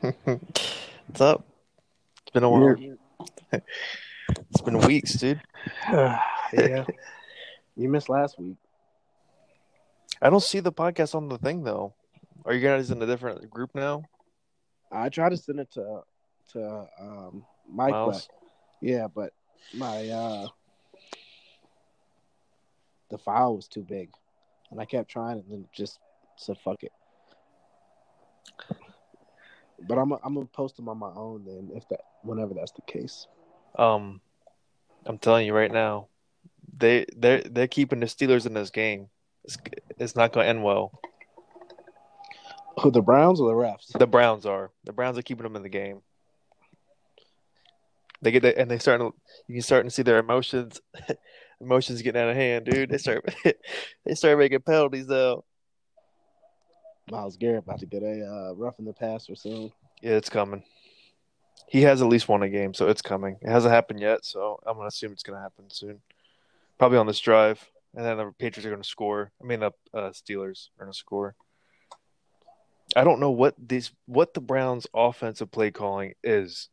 What's up? It's been a while. It's been weeks, dude. yeah. You missed last week. I don't see the podcast on the thing though. Are you guys in a different group now? I tried to send it to to um Mike, Miles? but yeah, but my uh the file was too big, and I kept trying, and then just said fuck it. But I'm I'm gonna post them on my own then, if that whenever that's the case. Um, I'm telling you right now, they they they're keeping the Steelers in this game. It's, it's not going to end well. Who the Browns or the refs? The Browns are. The Browns are keeping them in the game. They get that, and they starting. You can start to see their emotions. emotions getting out of hand, dude. They start. they start making penalties though. Myles Garrett about to get a uh, rough in the passer soon. Yeah, it's coming. He has at least won a game, so it's coming. It hasn't happened yet, so I'm gonna assume it's gonna happen soon. Probably on this drive, and then the Patriots are gonna score. I mean, the uh, Steelers are gonna score. I don't know what these what the Browns' offensive play calling is.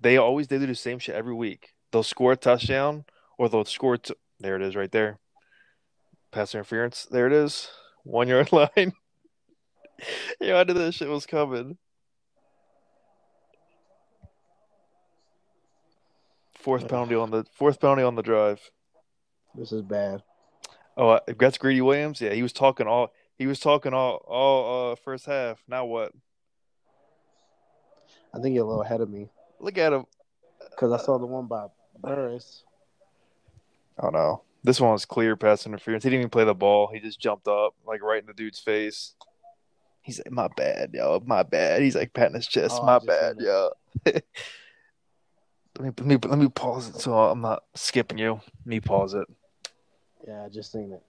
They always they do the same shit every week. They'll score a touchdown, or they'll score. T- there it is, right there. Pass interference. There it is. One yard line. yeah, I knew that shit was coming. Fourth penalty on the fourth penalty on the drive. This is bad. Oh, uh, that's Greedy Williams. Yeah, he was talking all he was talking all all uh, first half. Now what? I think you're a little ahead of me Look at him. because I saw the one by Burris. Oh no, this one was clear pass interference. He didn't even play the ball. He just jumped up like right in the dude's face. He's like, "My bad, yo, my bad." He's like patting his chest. Oh, my bad, yo. let me let me let me pause it so I'm not skipping you. Let me pause it. Yeah, I just seen it.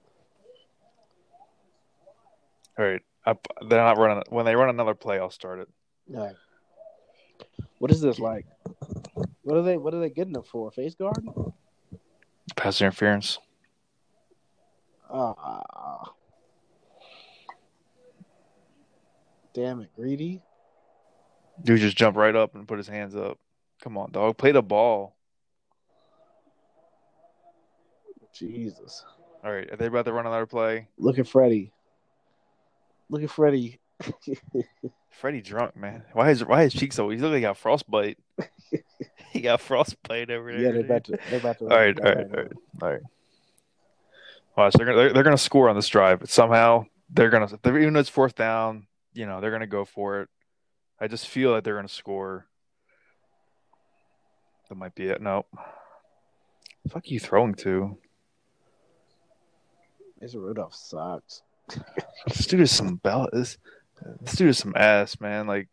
All right, I, they're not running. When they run another play, I'll start it. All right. What is this like? What are they? What are they getting it for? Face guard? Pass interference. Ah. Damn it, greedy. Dude just jumped right up and put his hands up. Come on, dog. Play the ball. Jesus. All right, are they about to run another play? Look at Freddie. Look at Freddie. Freddie drunk, man. Why is why his cheeks so? He look like he got frostbite. he got frostbite over there. Yeah, they're about to. They're about to all right, all right, all right, all right. Watch, they're gonna they're, they're gonna score on this drive. but Somehow they're gonna they're, even though it's fourth down, you know they're gonna go for it. I just feel that they're gonna score. That might be it. No. Fuck you throwing to? Mason Rudolph sucks. This dude is some bell. This this dude is some ass, man. Like,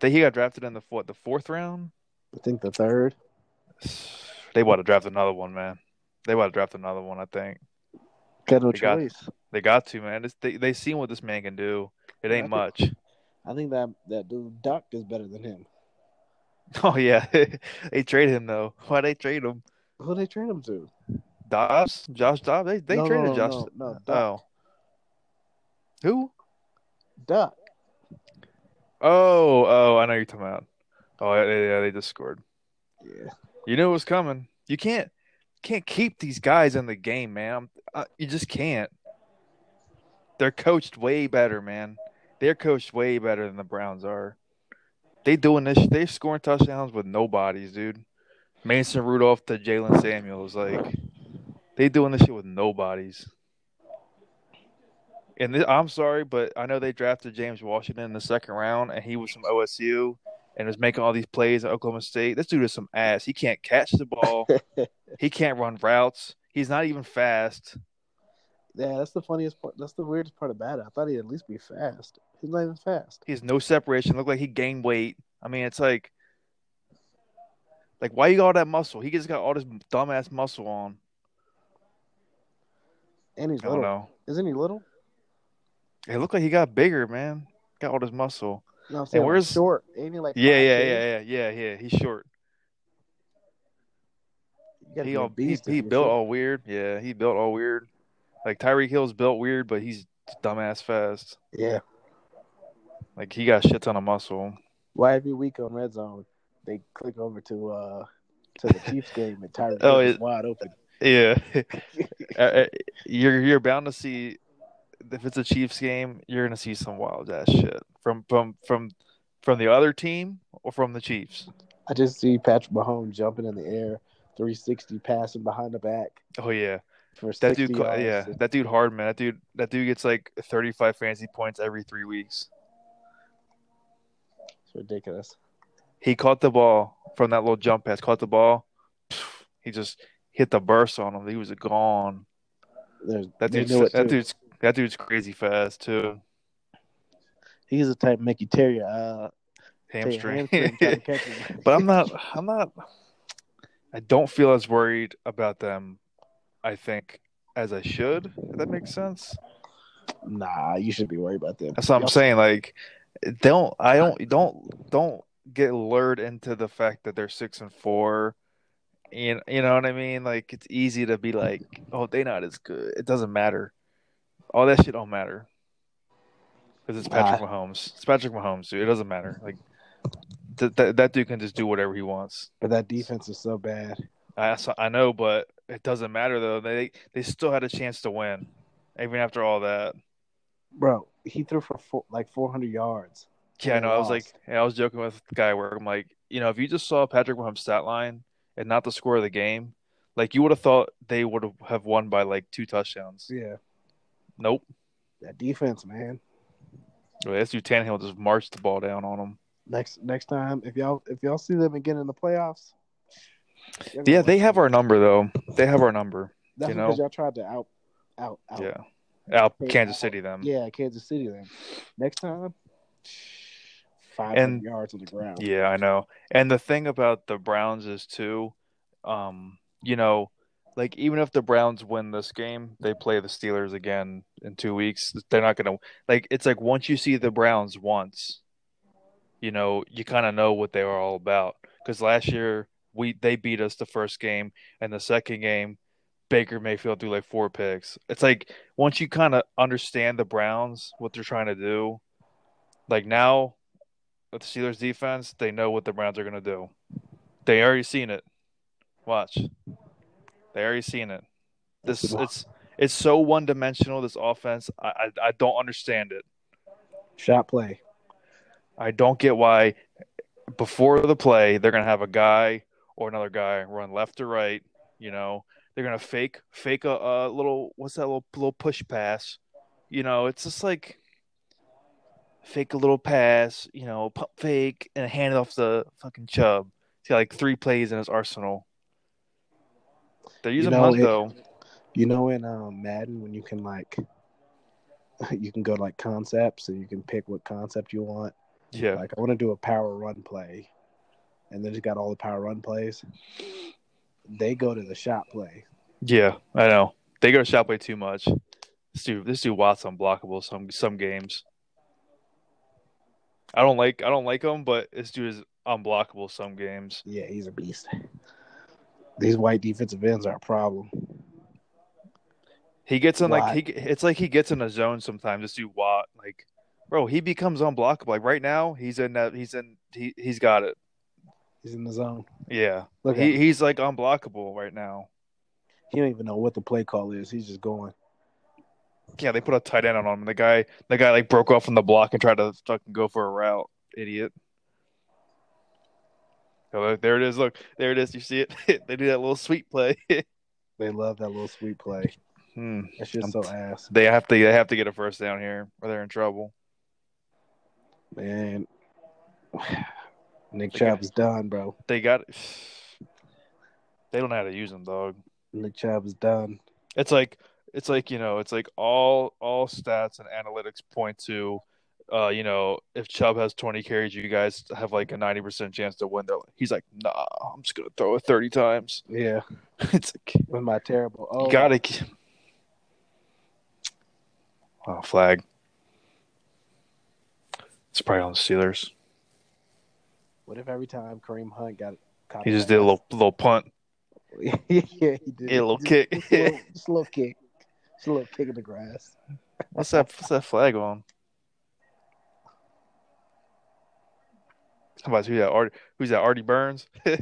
they, he got drafted in the what the fourth round. I think the third. They want to draft another one, man. They want to draft another one. I think Got no They got- they got to, man. It's, they they seen what this man can do. It ain't much. I think that that dude Duck is better than him. Oh yeah, they trade him though. Why they trade him? Who they trade him to? Dobbs, Josh Dobbs. They they No, traded no, Josh. no, no, Duck. oh, who? Duck. Oh oh, I know you're talking about. Oh yeah, yeah, they just scored. Yeah. You knew it was coming. You can't can't keep these guys in the game, man. Uh, you just can't. They're coached way better, man. They're coached way better than the Browns are. They doing this. They're scoring touchdowns with nobodies, dude. Mason Rudolph to Jaylen Samuels, like they doing this shit with nobodies. And I'm sorry, but I know they drafted James Washington in the second round, and he was from OSU and was making all these plays at Oklahoma State. This dude is some ass. He can't catch the ball. he can't run routes. He's not even fast. Yeah, that's the funniest part. That's the weirdest part about it. I thought he'd at least be fast. He's not even fast. He has no separation. Look like he gained weight. I mean, it's like, like why you got all that muscle? He just got all this dumbass muscle on. And he's I little. Isn't he little? It looked like he got bigger, man. Got all this muscle. No, I'm saying where's- short. Ain't he like Yeah, 5'10"? yeah, yeah, yeah, yeah, yeah. He's short. He all he, he built short. all weird. Yeah, he built all weird. Like Tyreek Hill's built weird, but he's dumbass fast. Yeah. Like he got shit ton of muscle. Why every week on Red Zone they click over to uh to the Chiefs game and Tyreek Oh, is wide open. Yeah, Uh, uh, you're you're bound to see if it's a Chiefs game, you're gonna see some wild ass shit from from from from the other team or from the Chiefs. I just see Patrick Mahomes jumping in the air, 360 passing behind the back Oh yeah, that dude. yards. Yeah, that dude hard man. That dude. That dude gets like 35 fantasy points every three weeks. It's ridiculous. He caught the ball from that little jump pass. Caught the ball. He just hit the burst on him. He was gone. There's, That dude's that too. dude's that dude's crazy fast too. He's the type make you tear your uh, tear your Hamstring. hamstring trying to catch him. but I'm not. I'm not. I don't feel as worried about them. I think as I should. If that makes sense. Nah, you should be worried about them. That's what I'm saying. Like, don't. I don't. Don't. Don't get lured into the fact that they're six and four. You, you know what I mean? Like, it's easy to be like, "Oh, they're not as good." It doesn't matter. All that shit don't matter because it's Patrick Mahomes. It's Patrick Mahomes, dude. It doesn't matter. Like, th- th- that dude can just do whatever he wants. But that defense is so bad. I I know, but it doesn't matter though. They they still had a chance to win, even after all that. Bro, he threw for four, like 400 yards. Yeah, I know. I was like, I was joking with the guy where I'm like, you know, if you just saw Patrick Mahomes' stat line and not the score of the game, like you would have thought they would have won by like two touchdowns. Yeah, Nope. that defense, man. You Tannehill just marched the ball down on them. Next next time, if y'all if y'all see them again in the playoffs, Yeah, they have our number though. They have our number. That's you because know. y'all tried to out out out. Yeah. Out Kansas City them. Yeah, Kansas City. them. next time, five And- yards on the ground. Yeah, I know. And the thing about the Browns is too, um, you know, like even if the Browns win this game, they play the Steelers again in two weeks. They're not gonna like. It's like once you see the Browns once, you know, you kind of know what they were all about. Because last year we they beat us the first game, and the second game, Baker Mayfield threw like four picks. It's like once you kind of understand the Browns, what they're trying to do, like now with the Steelers defense, they know what the Browns are to do. They already seen it. Watch. They already seen it. This it's it's so one dimensional. This offense, I, I I don't understand it. Shot play. I don't get why before the play they're gonna have a guy or another guy run left or right. You know, they're gonna fake fake a, a little what's that little little push pass. You know, it's just like fake a little pass. You know, pump fake and hand it off the fucking Chubb. He's got like three plays in his arsenal. They're using know, it- though. You know, in um, Madden, when you can like, you can go to like concepts and you can pick what concept you want. Yeah, Like, I want to do a power run play, and then it's got all the power run plays. They go to the shot play. yeah, I know. They go to shot play too much. This dude, this dude Watt's unblockable some some games. I don't like I don't like him, but this dude is unblockable some games. Yeah, he's a beast. These white defensive ends are a problem. He gets in like he it's like he gets in a zone sometimes. This dude Watt, like, bro, he becomes unblockable. Like right now, he's in that he's in he he's got it. He's in the zone. Yeah, Look he he's like unblockable right now. He don't even know what the play call is. He's just going. Yeah, they put a tight end on him. The guy the guy like broke off from the block and tried to fucking go for a route. Idiot. Oh, there it is. Look, there it is. You see it? they do that little sweet play. They love that little sweet play. hmm. That's just I'm- so ass, They have to. They have to get a first down here, or they're in trouble. man. Nick. Chubb is done, bro. They got. They don't know how to use them, dog. Nick Chubb is done. It's like it's like you know, it's like all all stats and analytics point to, uh, you know, if Chubb has twenty carries, you guys have like a ninety percent chance to win. They're like, he's like, nah, I'm just gonna throw it thirty times. Yeah, it's like with my terrible. Oh, gotta. Oh, flag. It's probably on the Steelers. What if every time Kareem Hunt got caught? He just did a little little punt. yeah, he did. A little Just- kick. Just a little, just a little kick. Just a little kick in the grass. What's that? What's that flag on? Somebody's who that? Artie, who's that? Artie Burns. you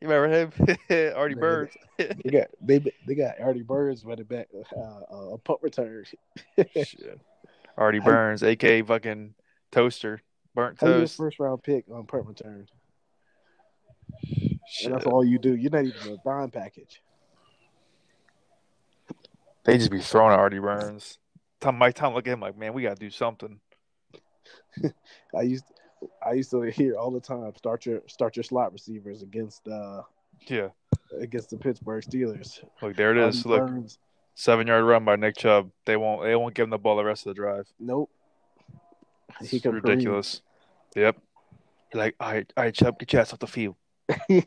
remember him? Artie Man, Burns. They got they they got Artie Burns running back uh, uh, a punt return. Artie How- Burns, aka fucking toaster, burnt How toast. first round pick on punt return? Shit. And that's all you do. You're not even a dime package. They just be throwing at Artie Burns. Tom, Mike Tom look at him like, man, we gotta do something. I used I used to hear all the time start your start your slot receivers against uh Yeah, against the Pittsburgh Steelers. look there it is. Look, Burns, seven yard run by Nick Chubb. They won't. They won't give him the ball the rest of the drive. nope. It's He ridiculous. Yep. You're like, all right, all right, Chubb, get your ass off the field.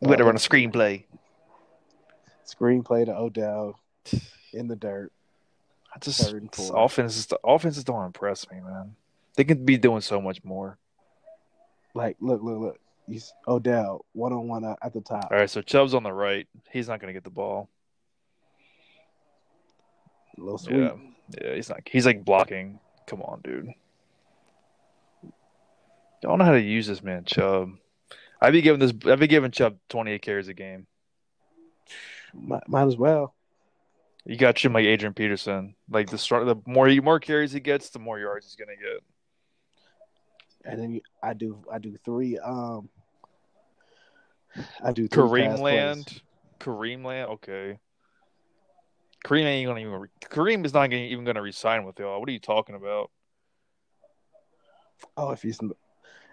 We gotta run a screenplay. Screenplay to Odell in the dirt. I just Third and four. offenses. The offenses don't impress me, man. They could be doing so much more. Like, look, look, look. He's Odell one on one at the top. All right, so Chubb's on the right. He's not gonna get the ball. A little sweet. Yeah, yeah. He's not. He's like blocking. Come on, dude. Y'all know how to use this man, Chubb. I'd be giving this. I'd be giving Chubb 28 carries a game. Might, might as well. You got him like Adrian Peterson. Like the start, the more more carries he gets, the more yards he's gonna get. And then you, I do I do three um I do three Kareem Land, plays. Kareem Land. Okay. Kareem ain't gonna even. Kareem is not gonna, even gonna resign with y'all. What are you talking about? Oh, if he's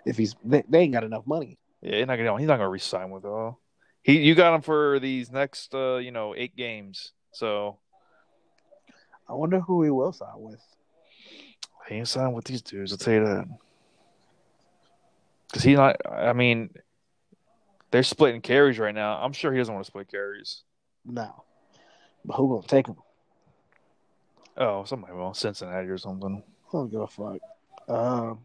if he's they, they ain't got enough money. Yeah, he's not gonna. He's not gonna resign with y'all. He, you got him for these next, uh, you know, eight games. So I wonder who he will sign with. he ain't signing with these dudes. I'll tell you that. Cause he not. I mean, they're splitting carries right now. I'm sure he doesn't want to split carries. No. But who gonna take him? Oh, somebody will Cincinnati or something. I don't give a fuck. Um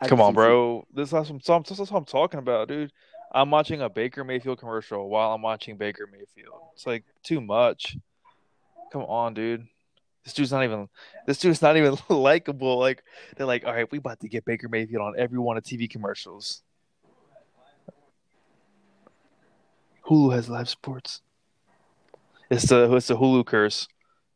I Come on, bro. This is what this is what I'm talking about, dude. I'm watching a Baker Mayfield commercial while I'm watching Baker Mayfield. It's like too much. Come on, dude. This dude's not even. This dude's not even likable. Like they're like, all right, we about to get Baker Mayfield on every one of TV commercials. Hulu has live sports. It's the it's the Hulu curse.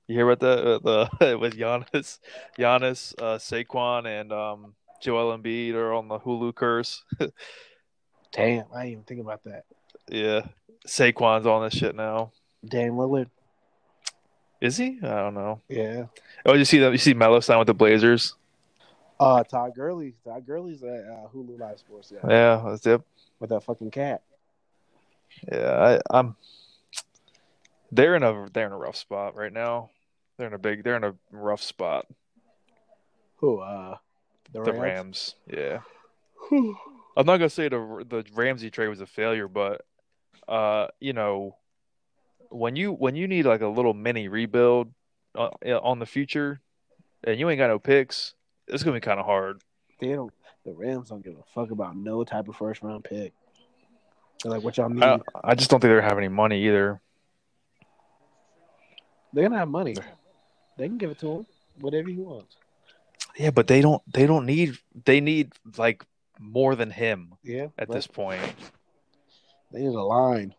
You hear about that? Uh, The with Giannis, Giannis, uh, Saquon, and um, Joel Embiid are on the Hulu curse. Damn, I didn't even think about that. Yeah, Saquon's on this shit now. Dan Lillard. Is he? I don't know. Yeah. Oh, you see that? You see Melo sign with the Blazers? Uh Todd Gurley. Todd Gurley's at uh, Hulu Live Sports, yeah. Yeah, that's it. With that fucking cat. Yeah, I, I'm. They're in a they're in a rough spot right now. They're in a big they're in a rough spot. Who uh the The Rams? Rams. Yeah, I'm not gonna say the the Ramsey trade was a failure, but uh, you know, when you when you need like a little mini rebuild uh, on the future, and you ain't got no picks, it's gonna be kind of hard. They don't the Rams don't give a fuck about no type of first round pick. They're like, what y'all need? I, I just don't think they have any money either. They're gonna have money. They can give it to him. Whatever he wants. Yeah, but they don't. They don't need. They need like more than him Yeah. at this point. they need a line.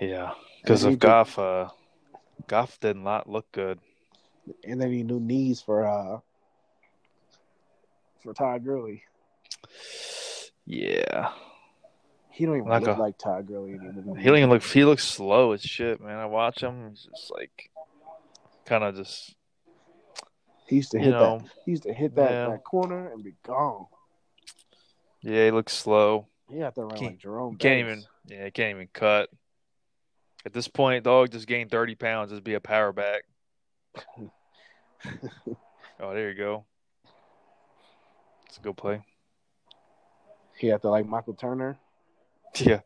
Yeah, because of Goff. Uh, Goff did not look good. And then he new knees for uh for Todd Gurley. Yeah, He don't even Like look a- like Todd Gurley anymore. he don't even look. He looks slow as shit, man. I watch him. He's just like, kind of just He used to hit know. that. He used to hit that, Yeah. that corner and be gone. Yeah, he looks slow. Yeah, had to run Can't- like Jerome. Can't even. Yeah, he can't even cut. At this point, dog just gained thirty pounds. Just be a power back. Oh, there you go. It's a good play. He had to like Michael Turner. Yeah,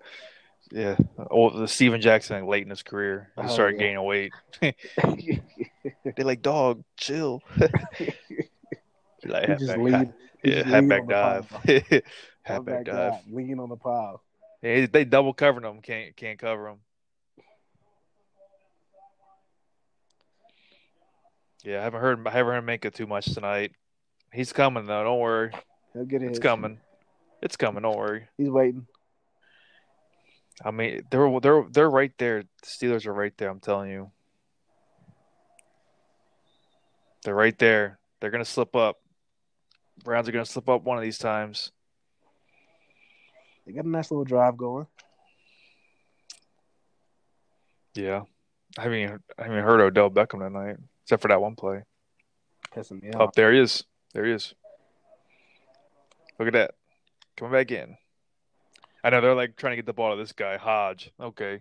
yeah. Oh, the Steven Jackson late in his career, he Oh, started yeah. gaining weight. They're like, dog, chill. Like, he just lean. hat- yeah, just hat lean back on dive. pile. Have back dive. lean on the pile. Yeah, they double covering him. Can't can't cover him. Yeah, I haven't heard I haven't heard him make it too much tonight. He's coming though. Don't worry. He'll get it. It's coming. It's coming. Don't worry. He's waiting. I mean, they're they're they're right there. The Steelers are right there. I'm telling you. They're right there. They're gonna slip up. Browns are gonna slip up one of these times. They got a nice little drive going. Yeah, I mean, I haven't heard Odell Beckham tonight, except for that one play. Pissing me Oh, there he is. There he is. Look at that. Coming back in. I know they're like trying to get the ball to this guy, Hodge. Okay.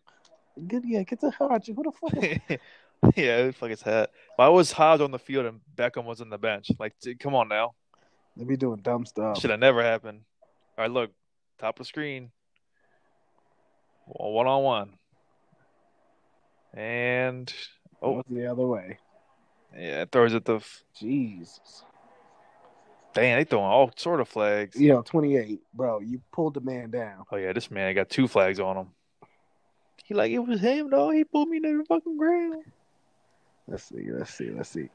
Good, yeah, get the Hodge. Who the fuck? Yeah, fuck his hat. Why was Hodge on the field and Beckham was on the bench? Like, t- come on now. they be doing dumb stuff. Should have never happened. All right, look, top of the screen. One on one. And oh, the other way. Yeah, it throws at the. f- Jesus. Dang, they throwing all sort of flags. Yo, 28, bro. You pulled the man down. Oh yeah, this man got two flags on him. He like it was him though. He pulled me to the fucking ground. Let's see. Let's see. Let's see.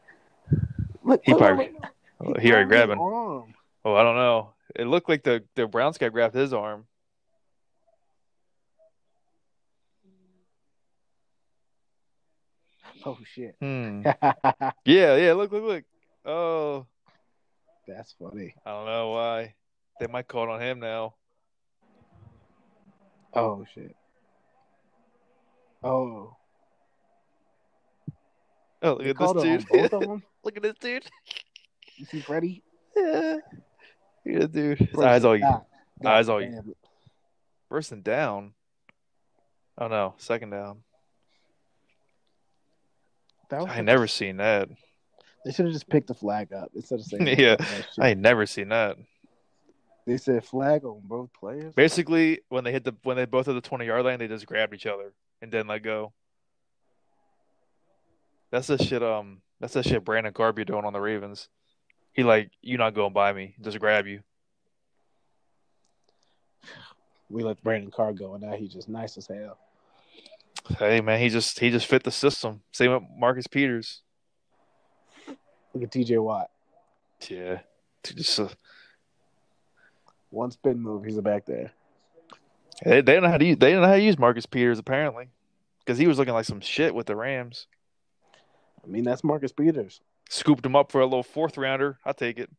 Look, He probably-. Oh, he already grabbed grabbing. Oh, I don't know. It looked like the the Browns guy grabbed his arm. Oh shit. Hmm. Yeah, yeah. Look, look, look. Oh, That's funny. I don't know why. They might call it on him now. Oh shit. Oh. Oh, look They at this dude. look at this dude. You see Freddie? Yeah. Look at that dude. His eyes all God eyes all- it. first and down. Oh no, second down. That was I never seen that. They should have just picked the flag up instead of saying Yeah. I ain't never seen that. They said flag on both players. Basically, when they hit the when they both hit the twenty yard line, they just grabbed each other and then let go. That's the shit. Um, that's the shit Brandon Garby doing on the Ravens. He like you not going by me, just grab you. We let Brandon Carr go, and now he's just nice as hell. Hey man, he just he just fit the system. Same with Marcus Peters. Look at TJ Watt. Yeah, just uh, One spin move, he's a back there. they they don't know how to use they don't know how to use Marcus Peters apparently because he was looking like some shit with the Rams. I mean, that's Marcus Peters. Scooped him up for a little fourth rounder. I'll take it.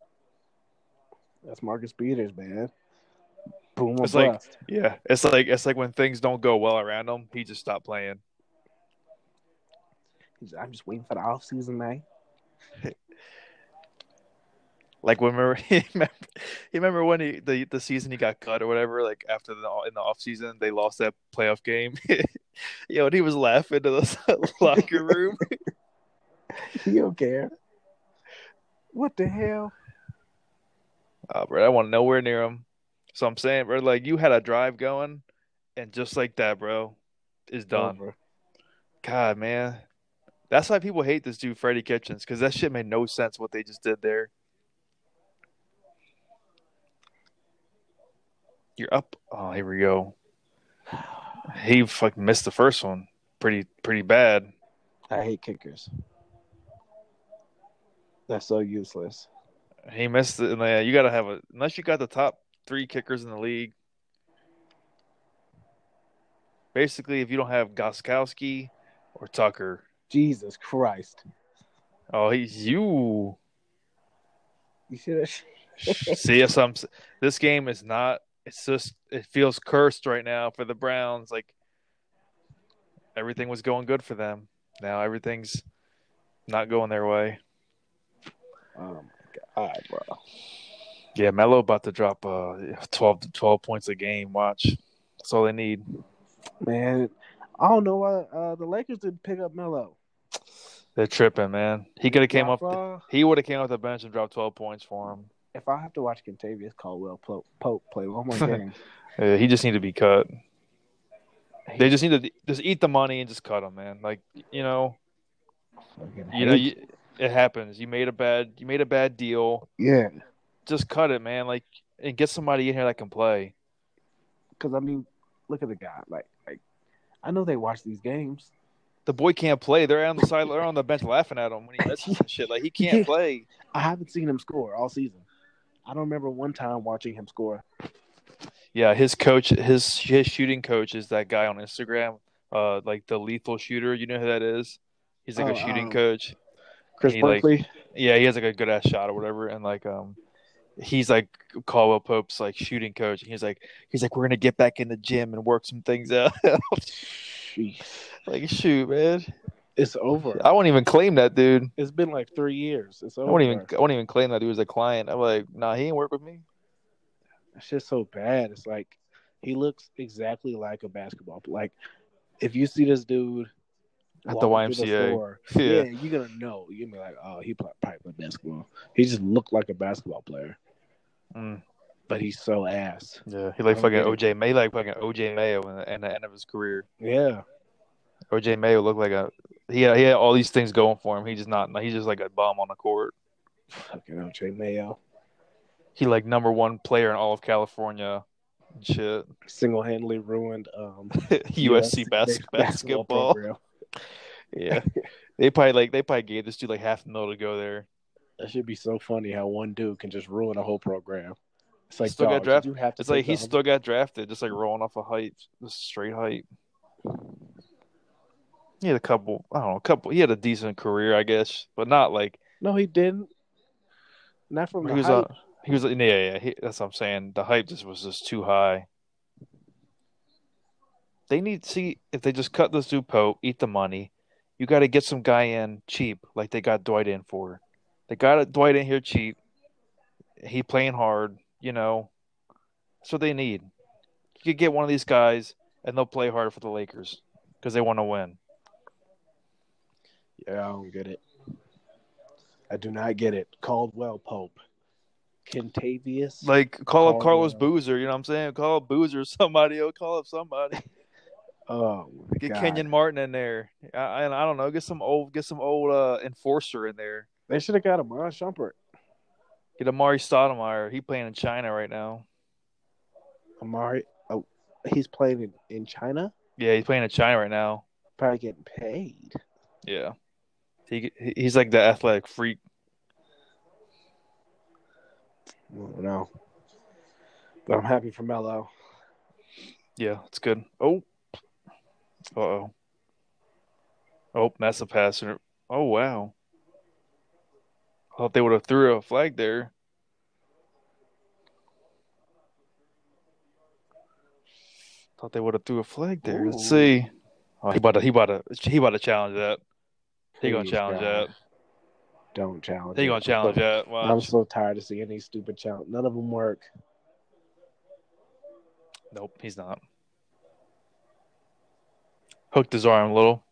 That's Marcus Peters, man. Boom It's like-. Yeah, it's like it's like when things don't go well around him, he just stopped playing. I'm just waiting for the off season, man. Like when remember he remember, remember when he the the season he got cut or whatever. Like after the in the off season they lost that playoff game. Yo, and he was laughing to the locker room. He don't care. What the hell? Oh, bro, I want nowhere near him. So I'm saying, bro, like you had a drive going, and just like that, bro, is done. Over. God, man, that's why people hate this dude, Freddie Kitchens, because that shit made no sense what they just did there. You're up. Oh, here we go. He fucking missed the first one, pretty pretty bad. I hate kickers. That's so useless. He missed it. And yeah, you gotta have a unless you got the top three kickers in the league. Basically, if you don't have Gostkowski or Tucker, Jesus Christ. oh, he's you. You see that shit? See, I'm. This game is not. It's just. It feels cursed right now for the Browns. Like everything was going good for them. Now everything's not going their way. Oh my god, bro. Yeah, Melo about to drop uh 12 to 12 points a game. Watch. That's all they need. Man, I don't know why uh, the Lakers didn't pick up Melo. They're tripping, man. He could have came uh, He would have came off the bench and dropped 12 points for him. if I have to watch Kentavious Caldwell Pope, play one more game, Uh, he just need to be cut. They just need to just eat the money and just cut him, man. Like you know, you know, you, it happens. You made a bad, you made a bad deal. yeah, Just cut it, man. Like and get somebody in here that can play. because I mean, look at the guy. Like, like I know they watch these games. The boy can't play. They're on the side. They're on the bench laughing at him when he misses and shit. Like he can't Yeah. play. I haven't seen him score all season. I don't remember one time watching him score. Yeah, his coach, his his shooting coach is that guy on Instagram, uh, like the lethal shooter. You know who that is? He's like Oh, a shooting um, coach. Chris He, like, Yeah, he has like a good ass shot or whatever, and like um, he's like Caldwell Pope's like shooting coach, and he's like he's like we're gonna get back in the gym and work some things out. Like shoot, man, It's over. I won't even claim that dude. It's been like three years. It's over. I won't even I won't even claim that he was a client. I'm like, nah, he ain't work with me. It's just so bad. It's like he looks exactly like a basketball. Like if you see this dude At the YMCA. store, Yeah. yeah. you're gonna know. You're gonna be like, oh, he probably played basketball. He just looked like a basketball player, Mm, but he's so ass. yeah, he like fucking. OJ May, like fucking OJ Mayo in the, in the end of his career. Yeah, OJ Mayo looked like a he had, he had all these things going for him. He just not he's just like a bum on the court. fucking OJ Mayo He like number one player in all of California. Shit, single handedly ruined um USC bas- basketball. program. Yeah, they probably like they probably gave this dude like half a mil to go there. That should be so funny how one dude can just ruin a whole program. It's like Still got dog, drafted. you have to It's like he the- still got drafted, just like rolling off a height, just straight height. He had a couple, I don't know, a couple. He had a decent career, I guess, but not like No, he didn't. Not from he was. hype. Uh, he was. Yeah, yeah. He, that's what I'm saying. The hype just was just too high. They need to see if they just cut this Pope, eat the money. You got to get some guy in cheap, like they got Dwight in for. They got Dwight in here cheap. He playing hard, you know. That's what they need. You could get one of these guys, and they'll play hard for the Lakers because they want to win. Yeah, I don't get it. I do not get it. Caldwell Pope. Kentavious. Like call up Carlos Boozer, you know what I'm saying? Call up Boozer, somebody. Or call up somebody. oh Get God. Kenyon Martin in there. I, I I don't know. Get some old get some old uh, enforcer in there. They should have got Amara Shumpert. Get Amar'e Stoudemire. He playing in China right now. Amari. Oh, he's playing in, in China. Yeah, he's playing in China right now. Probably getting paid. Yeah, he he's like the athletic freak. Don't. But I'm happy for Melo. Yeah, it's good. Oh, uh oh. Oh, that's a passer. Oh wow. Thought they would have threw a flag there. Thought they would have threw a flag there. Let's see. Oh, he about to he about to he about to challenge that. He gonna challenge God. that. Don't challenge. He gonna challenge that. Watch. I'm so tired of seeing these stupid challenges. None of them work. Nope, he's not. Hooked his arm a little.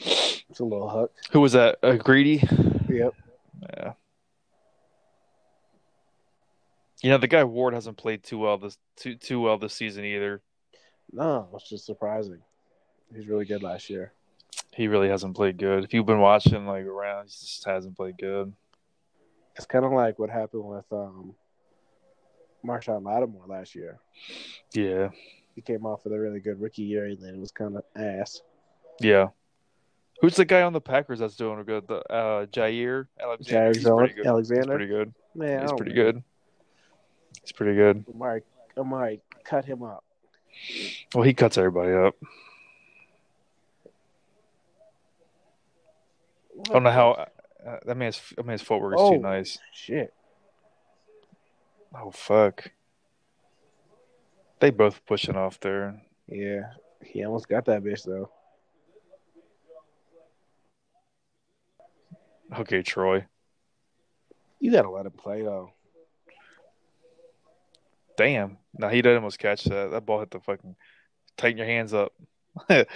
It's a little hook. Who was that? Uh, Greedy. Yep. Yeah. You know the guy Ward hasn't played too well this too too well this season either. No, it's just surprising. He's really good last year. He really hasn't played good. If you've been watching like around, he just hasn't played good. It's kind of like what happened with um, Marshon Lattimore last year. Yeah, He came off with a really good rookie year, and then it was kind of ass. yeah. Who's the guy on the Packers that's doing good? The uh, Jaire Alexander. Jaire He's pretty good. He's Alexander. pretty good. Man, He's pretty good. He's pretty good. Amari, Amari, cut him up. Well, he cuts everybody up. I don't know how uh, that man's that man's footwork is Oh. too nice. Shit. Oh fuck! They both pushing off there. Yeah, he almost got that bitch though. Okay, Troy. You gotta let him play though. Damn. No, he did almost catch that. That ball hit the fucking. Tighten your hands up.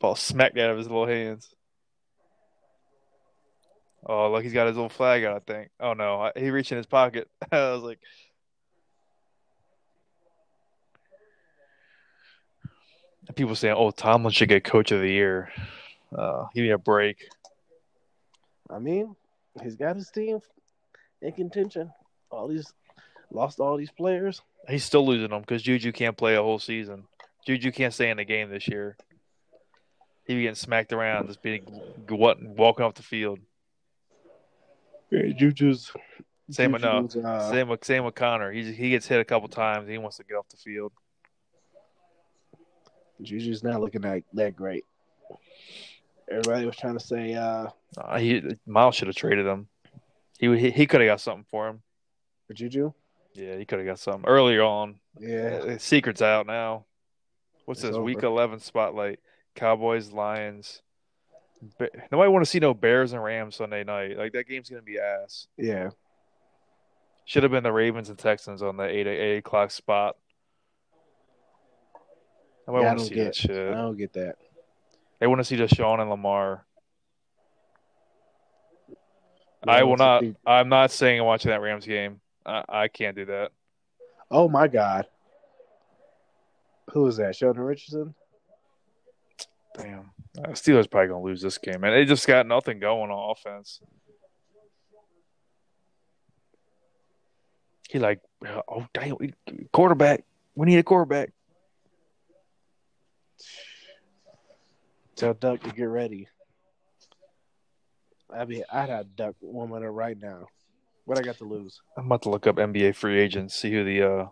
ball smacked out of his little hands. Oh, look, he's got his little flag out. I think. Oh no, he reached in his pocket. I was like, people saying, "Oh, Tomlin should get Coach of the Year." Uh, give me a break. I mean, he's got his team in contention. All these lost all these players. He's still losing them because Juju can't play a whole season. Juju can't stay in the game this year. He be getting smacked around, just being what walking off the field. Yeah, Juju's Same Juju's, uh, same with same with Conner. He he gets hit a couple times. He wants to get off the field. Juju's not looking that that great. Everybody was trying to say, uh, Uh, he Miles should have traded him. He he, he could have got something for him. for Juju. Yeah, he could have got something earlier on. Yeah, Uh, Secret's out now. What's It's this week over. eleven spotlight? Cowboys, Lions. Nobody want to see no Bears and Rams Sunday night. Like that game's gonna be ass. yeah. Should have been the Ravens and Texans on the eight eight o'clock spot. Nobody Yeah, I don't see get. I don't get that. They want to see Deshaun and Lamar. Yeah, I will not. I'm not saying I'm watching that Rams game. I, I can't do that. Oh my God. Who is that? Sheldon Richardson. Damn. Uh, Steelers probably gonna lose this game, man. They just got nothing going on offense. He like, oh damn, we, quarterback. We need a quarterback. Tell Duck to get ready. I mean, I'd have Duck woman her right now. What I got to lose? I'm about to look up NBA free agents, see who the uh,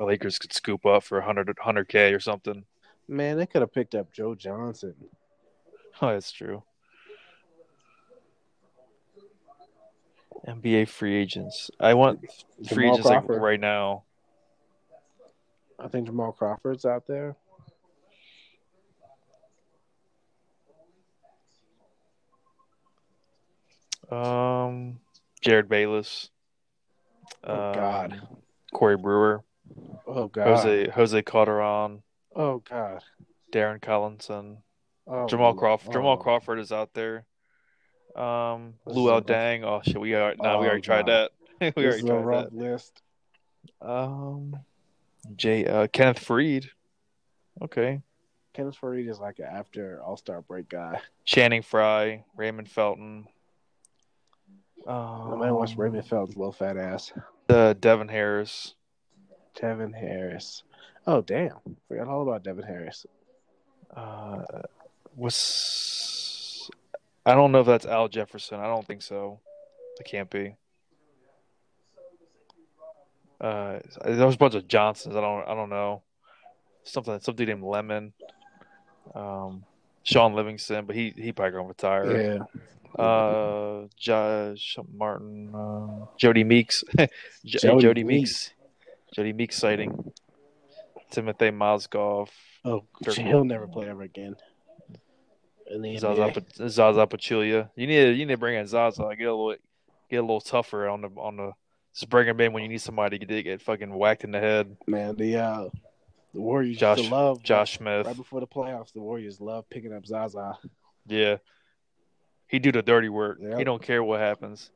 Lakers could scoop up for 100 100k or something. Man, they could have picked up Joe Johnson. Oh, that's true. NBA free agents. I want free Jamal agents like Crawford. right now. I think Jamal Crawford's out there. Um, Jerryd Bayless. Oh, God. Um, Corey Brewer. Oh God. Jose Jose Calderon. Oh God. Darren Collison. Oh, Jamal Crawford. Jamal oh. Crawford is out there. Um, Luau is a rough- Dang. Oh shit, we are. We Oh, already tried that. we This already tried rough that. list. Um, Jay uh, Kenneth Freed. Okay. Kenneth Faried is like an after All Star break guy. Channing Frye, Raymond Felton. I Um, might watch Raymond Felton's little fat ass. Uh, Devin Harris. Devin Harris. Oh damn! Forgot all about Devin Harris. Uh, was I don't know if that's Al Jefferson. I don't think so. It can't be. Uh, there was a bunch of Johnsons. I don't. I don't know. Something. Some dude named Lemon. Um, Shaun Livingston, but he he probably gonna retire. Yeah. Uh, Josh Martin, uh, Jodie Meeks, J- Jodie Jodie, Meeks. Meeks, Jodie Meeks sighting. Timothy Mozgov, Oh, Dirk- he'll never play ever again. In the Zaza, NBA. Zaza Pachulia. You need to, you need to bring in Zaza. Get a little get a little tougher on the on the. Just bring him in when you need somebody to get, get fucking whacked in the head. Man, the uh, the Warriors Josh love Josh Smith. right before the playoffs. The Warriors love picking up Zaza. Yeah, he do the dirty work. Yep. He don't care what happens.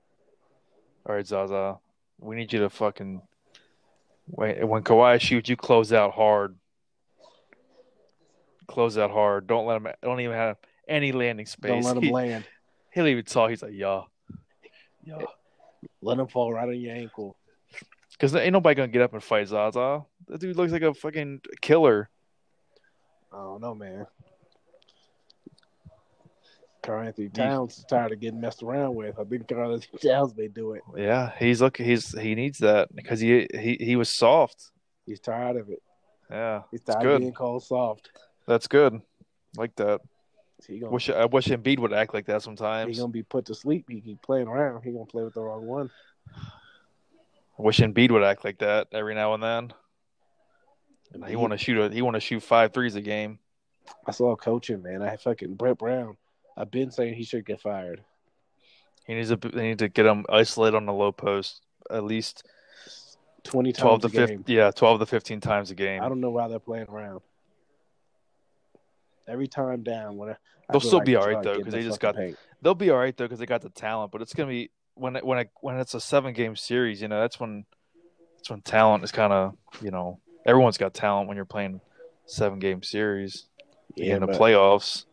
All right, Zaza, we need you to fucking when when Kawhi shoots, you close out hard. Close out hard. Don't let him. Don't even have any landing space. Don't let him He, land. He'll even talk. He's like, yeah, yeah. Let him fall right on your ankle. Because ain't nobody gonna get up and fight Zaza. That dude looks like a fucking killer. I don't know, man. Karl Anthony Towns is tired of getting messed around with. I think Karl Anthony Towns may do it. Yeah, he's looking. He's he needs that because he he he was soft. He's tired of it. Yeah, He's tired good. of being called soft. that's good. Like that. He gonna, Wish I wish Embiid would act like that he sometimes. gonna be put to sleep. He keep playing around. He gonna play with the wrong one. I wish Embiid would act like that every now and then. He want to shoot a he want to shoot five threes a game. I saw coaching, man. I fucking Brett Brown. I've been saying he should get fired. He needs to they need to get him isolated on the low post at least Twenty twelve to a fifteen. Yeah, twelve to fifteen times a game. I don't know why they're playing around. Every time down, when I, They'll still like be all right, though, because they just got- paint. They'll be all right though because they got the talent. But it's gonna be when it, when it, when it's a seven game series. You know that's when that's when talent is kind of you know everyone's got talent when you're playing seven game series Yeah, in the playoffs.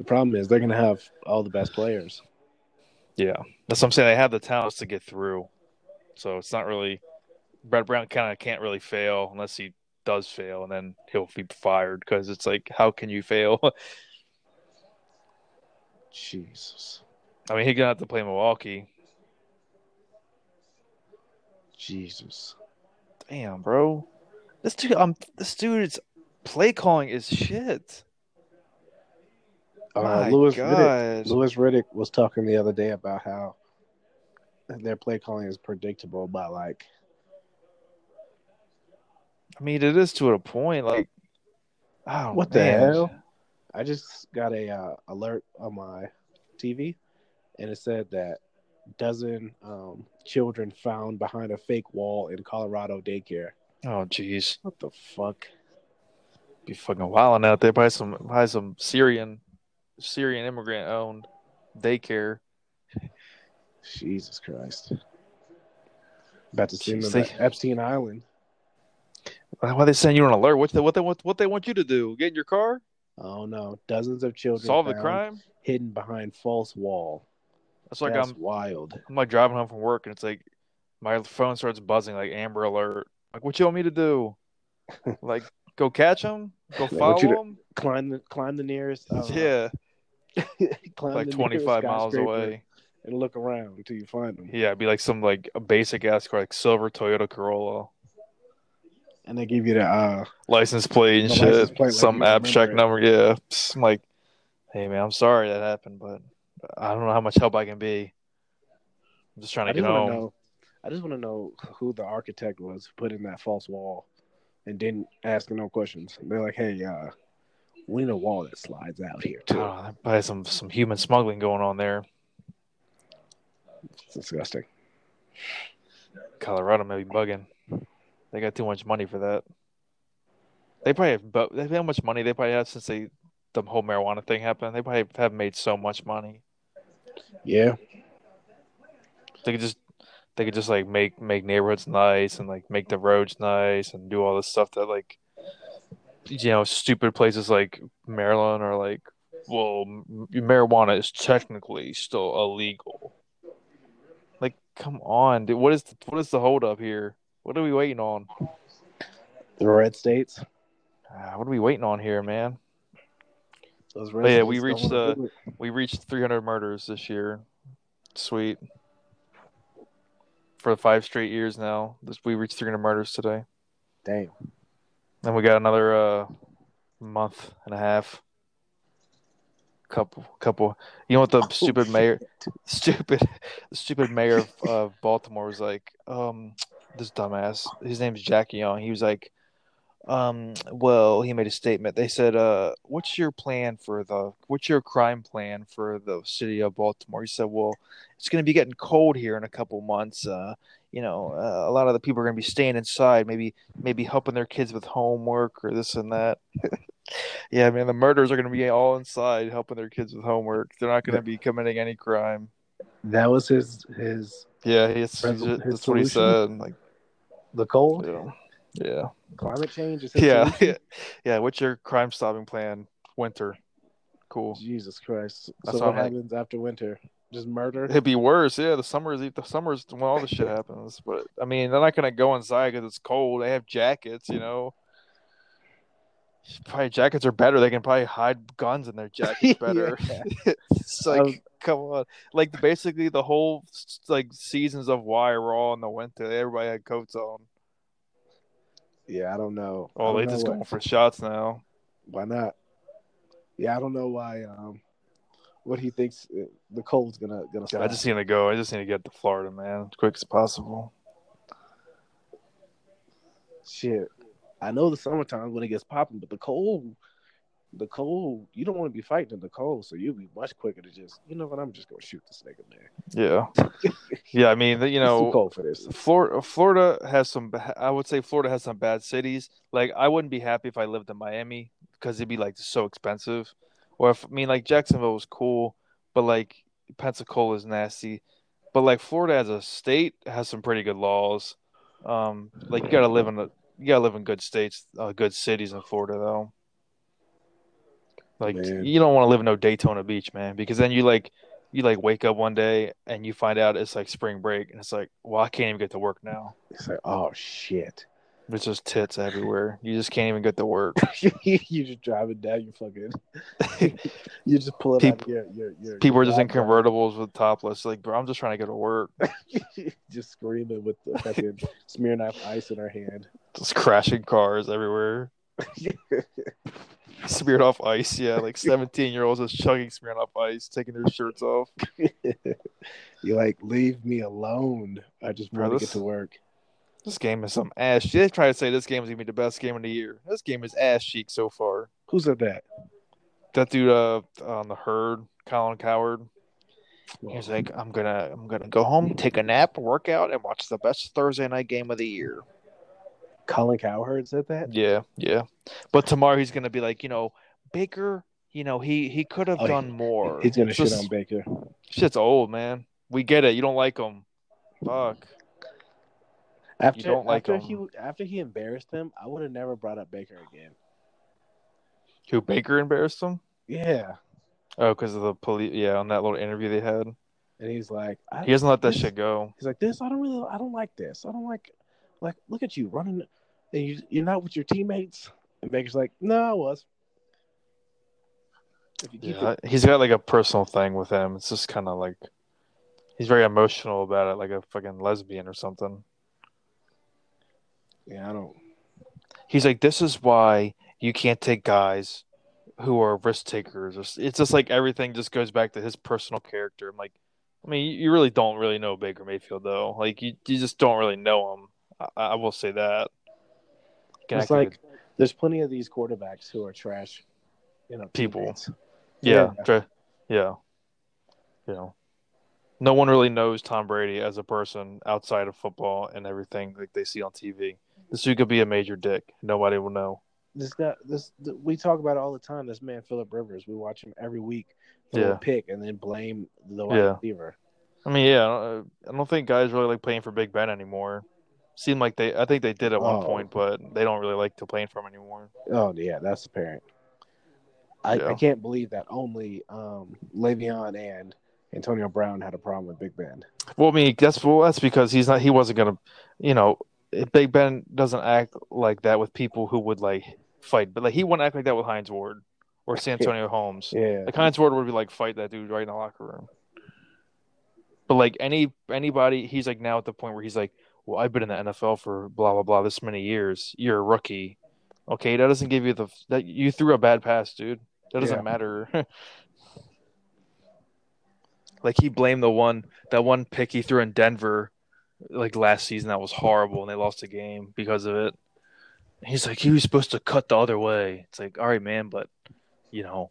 The problem is they're gonna have all the best players. Yeah, that's what I'm saying. They have the talents to get through, so it's not really. Brett Brown kind of can't really fail unless he does fail, and then he'll be fired because it's like, how can you fail? Jesus. I mean, he's gonna have to play Milwaukee. Jesus. Damn, bro. This dude, um, this dude's play calling is shit. Uh, Louis Riddick. Louis Riddick was talking the other day about how their play calling is predictable by like I mean, it is to a point. Like, oh, What the hell? I just got a uh, alert on my TV, and it said that dozen um, children found behind a fake wall in Colorado daycare. Oh, jeez, What the fuck? be fucking wilding out there by some by some Syrian Syrian immigrant owned daycare. Jesus Christ! About to send Jeez, them to Epstein Island. Why are they sending you on alert? What they, what they want? What they want you to do? Get in your car, Oh no! Dozens of children solve the crime. hidden behind false wall. That's like That's I'm wild. I'm like driving home from work and it's like my phone starts buzzing like Amber Alert. Like, what you want me to do? like, go catch them? Go follow want you to- him? Climb the climb the nearest. Uh, yeah, climb like 25 miles away. and look around until you find them. Yeah, it'd be like some like a basic ass car, like silver Toyota Corolla, And they give you the uh, license plate and shit, plate, like some abstract number. Yeah, I'm like, hey man, I'm sorry that happened, but I don't know how much help I can be. I'm just trying to I get home. know. I just want to know who the architect was who put in that false wall, and didn't ask no questions. They're like, "Hey, uh, we need a wall that slides out here too." Oh, probably some some human smuggling going on there. It's disgusting. Colorado may be bugging. They got too much money for that. They probably have, but they how much money they probably have since they the whole marijuana thing happened. They probably have made so much money. Yeah, They could just they could just like make make neighborhoods nice and like make the roads nice and do all this stuff that like you know stupid places like Maryland are like well m- marijuana is technically still illegal. Like come on, dude. What is the, what is the hold up here? What are we waiting on? the red states. Ah, what are we waiting on here, man? Yeah, we reached, uh. We reached 300 murders this year. Sweet. For five straight years now, this we reached 300 murders today. Damn. Then we got another uh, month and a half. Couple, couple. You know what the stupid Oh, mayor, stupid, the stupid mayor of, of Baltimore was like, um, this dumbass. His name's Jackie Young. He was like, um, well, he made a statement. They said, uh, what's your plan for the, what's your crime plan for the city of Baltimore? He said, well, it's going to be getting cold here in a couple months. Uh, you know, uh, a lot of the people are going to be staying inside, maybe, maybe helping their kids with homework or this and that. yeah, man, the murders are going to be all inside helping their kids with homework. They're not going to be committing any crime. That was his his Yeah, Resol- his that's what he said. Like, the cold yeah, yeah, climate change. Is yeah, yeah. yeah. What's your crime stopping plan? Winter, cool. Jesus Christ. That's so what I'm like- happens after winter? Just murder. It'd be worse. Yeah, the summer is The summers when all the shit happens. But I mean, they're not gonna go inside because it's cold. They have jackets, you know. Probably jackets are better. They can probably hide guns in their jackets better. it's like, Um, come on. Like basically, the whole like seasons of Wire were all in the winter. Everybody had coats on. Yeah, I don't know. Oh, don't they know just going for shots now. Why not? Yeah, I don't know why. Um, what he thinks uh, the cold's gonna gonna stop. I just need to go. I just need to get to Florida, man, as quick as possible. shit. I know the summertime when it gets popping, but the cold, the cold, you don't want to be fighting in the cold, so you'll be much quicker to just, you know what? I'm just gonna shoot this nigga there. Yeah, yeah. I mean, you know, cold for this. Florida, Florida has some. I would say Florida has some bad cities. Like I wouldn't be happy if I lived in Miami because it'd be like so expensive. Or if I mean, like Jacksonville was cool, but like Pensacola is nasty. But like Florida as a state has some pretty good laws. Um, like you gotta live in a you gotta live in good states, uh, good cities in Florida though. Like Man. you don't want to live in no Daytona Beach, man, because then you like you like wake up one day and you find out it's like spring break and it's like, well, I can't even get to work now. It's like, oh shit. It's just tits everywhere. You just can't even get to work. you just driving down You fucking. you just pull it People- your your your. People are just in convertibles with topless. Like, bro, I'm just trying to go to work. just screaming with the fucking Smirnoff ice in her hand. Just crashing cars everywhere. Smeared off ice, yeah. Like 17 year olds just chugging smeared off ice, taking their shirts off. you like leave me alone. I just Bro, want to this- get to work. This game is some ass. They try to say this game is gonna be the best game of the year. This game is ass cheek so far. Who said that? That dude uh on the herd, Colin Cowherd. He's like, I'm gonna I'm gonna go home, take a nap, work out, and watch the best Thursday night game of the year. Colin Cowherd said that. Yeah, yeah. But tomorrow he's gonna be like, you know, Baker, you know, he he could have Oh, done more. He's gonna It's shit just- on Baker. Shit's old, man. We get it. You don't like him. Fuck. After don't like after him. he after he embarrassed him, I would have never brought up Baker again. Who Baker embarrassed him? Yeah, Oh, because of the police. Yeah, on that little interview they had. and he's like, I, He doesn't let that This- shit go. he's like this. I don't really, I don't like this. I don't like, like, look at you running, and you you're not with your teammates. And Baker's like, no, I was. If you keep Yeah, it, he's got like a personal thing with him. It's just kind of like he's very emotional about it, like a fucking lesbian or something. yeah, I don't. He's like, this is why you can't take guys who are risk takers. It's- It's just like everything just goes back to his personal character. I'm like, I mean, you really don't really know Baker Mayfield though. Like you, you just don't really know him. I, I will say that. It's like there's plenty of these quarterbacks who are trash, you know, People. teammates. Yeah, Yeah. try- yeah, you know, no one really knows Tom Brady as a person outside of football and everything like they see on TV. This dude could be a major dick. Nobody will know. This guy, this th- we talk about it all the time. This man, Philip Rivers, we watch him every week. throw Yeah. a pick and then blame the wide Yeah. receiver. I mean, yeah, I don't, I don't think guys really like playing for Big Ben anymore. Seemed like they, I think they did at one Oh. point, but they don't really like to playing for him anymore. Oh yeah, that's apparent. I, Yeah. I can't believe that only um, Le'Veon and Antonio Brown had a problem with Big Ben. Well, I mean, that's well, that's because he's not. He wasn't gonna, you know, Big Ben doesn't act like that with people who would like fight, but like he wouldn't act like that with Hines Ward or Santonio Holmes. Yeah, Like Hines Ward would be like fight that dude right in the locker room. But like any anybody, he's like now at the point where he's like, well, I've been in the NFL for blah blah blah this many years. You're a rookie, okay? That doesn't give you the that you threw a bad pass, dude. That doesn't Yeah. matter. like he blamed the one that one pick he threw in Denver, like last season that was horrible, and they lost the game because of it. He's like, he was supposed to cut the other way. It's like, all right, man, but you know,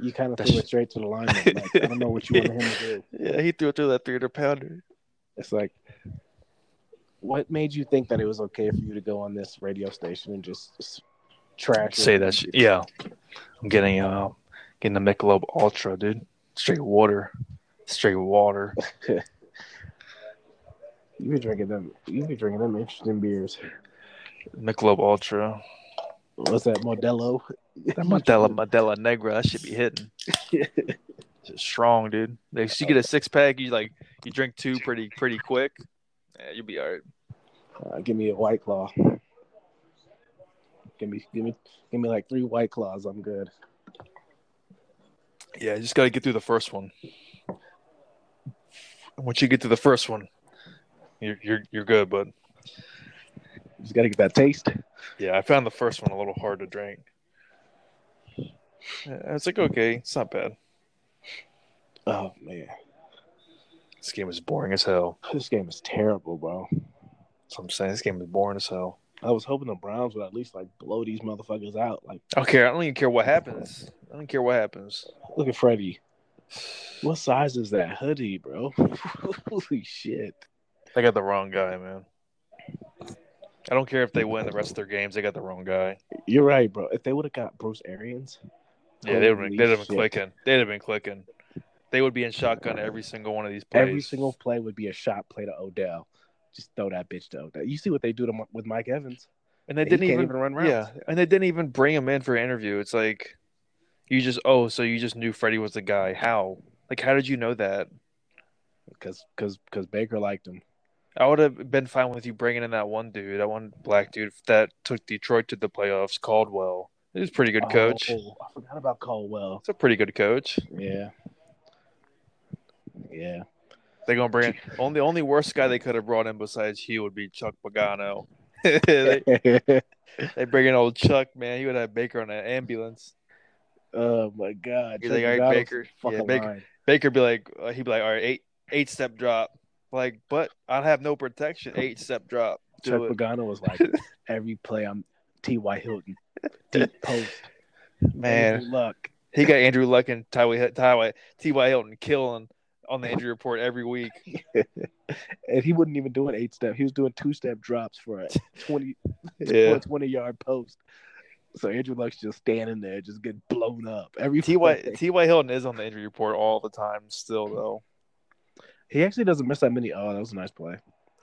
you kind of That's- threw it straight to the line. Like, I don't know what you wanted him to do. Yeah, he threw it through that 300 pounder. It's like, what made you think that it was okay for you to go on this radio station and just s- trash? Say that shit. Yeah. I'm getting uh getting the Michelob Ultra, dude. Straight water. Straight water. You be drinking them. You be drinking them interesting beers. Michelob Ultra. What's that, Modelo? That Modelo Modella Negra, that should be hitting. Strong, dude. Like, you get a six pack, you like you drink two pretty pretty quick. Yeah, you'll be all right. Uh, give me a white claw. Give me, give me, give me like three white claws. I'm good. Yeah, you just gotta get through the first one. Once you get through the first one, you're you're you're good, but Just got to get that taste. Yeah, I found the first one a little hard to drink. I was like okay, it's not bad. Oh man, This game is boring as hell. this game is terrible, bro. That's what I'm saying. This game is boring as hell. I was hoping the Browns would at least like blow these motherfuckers out. Like, I don't care. I don't even care what happens. I don't care what happens. look at Freddie. What size is that hoodie, bro? Holy shit! They got the wrong guy, man. I don't care if they win the rest of their games. They got the wrong guy. You're right, bro. If they would have got Bruce Arians, Yeah, they would have been, they'd have been clicking. They'd have been clicking. They would be in shotgun every single one of these plays. every single play would be a shot play to Odell. Just throw that bitch to Odell. You see what they do to, with Mike Evans? and they He didn't even, even run routes. Yeah, and they didn't even bring him in for an interview. It's like you just oh, so you just knew Freddie was the guy. How? Like, how did you know that? because because because Baker liked him. I would have been fine with you bringing in that one dude, that one black dude that took Detroit to the playoffs, Caldwell. He's a pretty good oh, coach. Oh, I forgot about Caldwell. He's a pretty good coach. Yeah. Yeah. They're gonna bring in only only worst guy they could have brought in besides Hugh would be Chuck Pagano. they, they bring in old Chuck, man. He would have Baker on an ambulance. oh my god. He's like, all right, Pagano's Baker. Yeah, Baker. Baker be like, uh, he'd be like, all right, eight eight step drop. Like, but I'd have no protection. Eight step drop. Do Chuck it. Pagano was like every play I'm T Y Hilton. Deep post. Man, Andrew Luck. he got Andrew Luck and Ty Ty T.Y. Hilton killing on the injury report every week. and he wasn't even doing eight step. He was doing two step drops for a 20, Yeah. 20 yard post. So Andrew Luck's just standing there, just getting blown up. Every T.Y. play. T.Y. Hilton is on the injury report all the time still though. He actually doesn't miss that many. Oh, that was a nice play.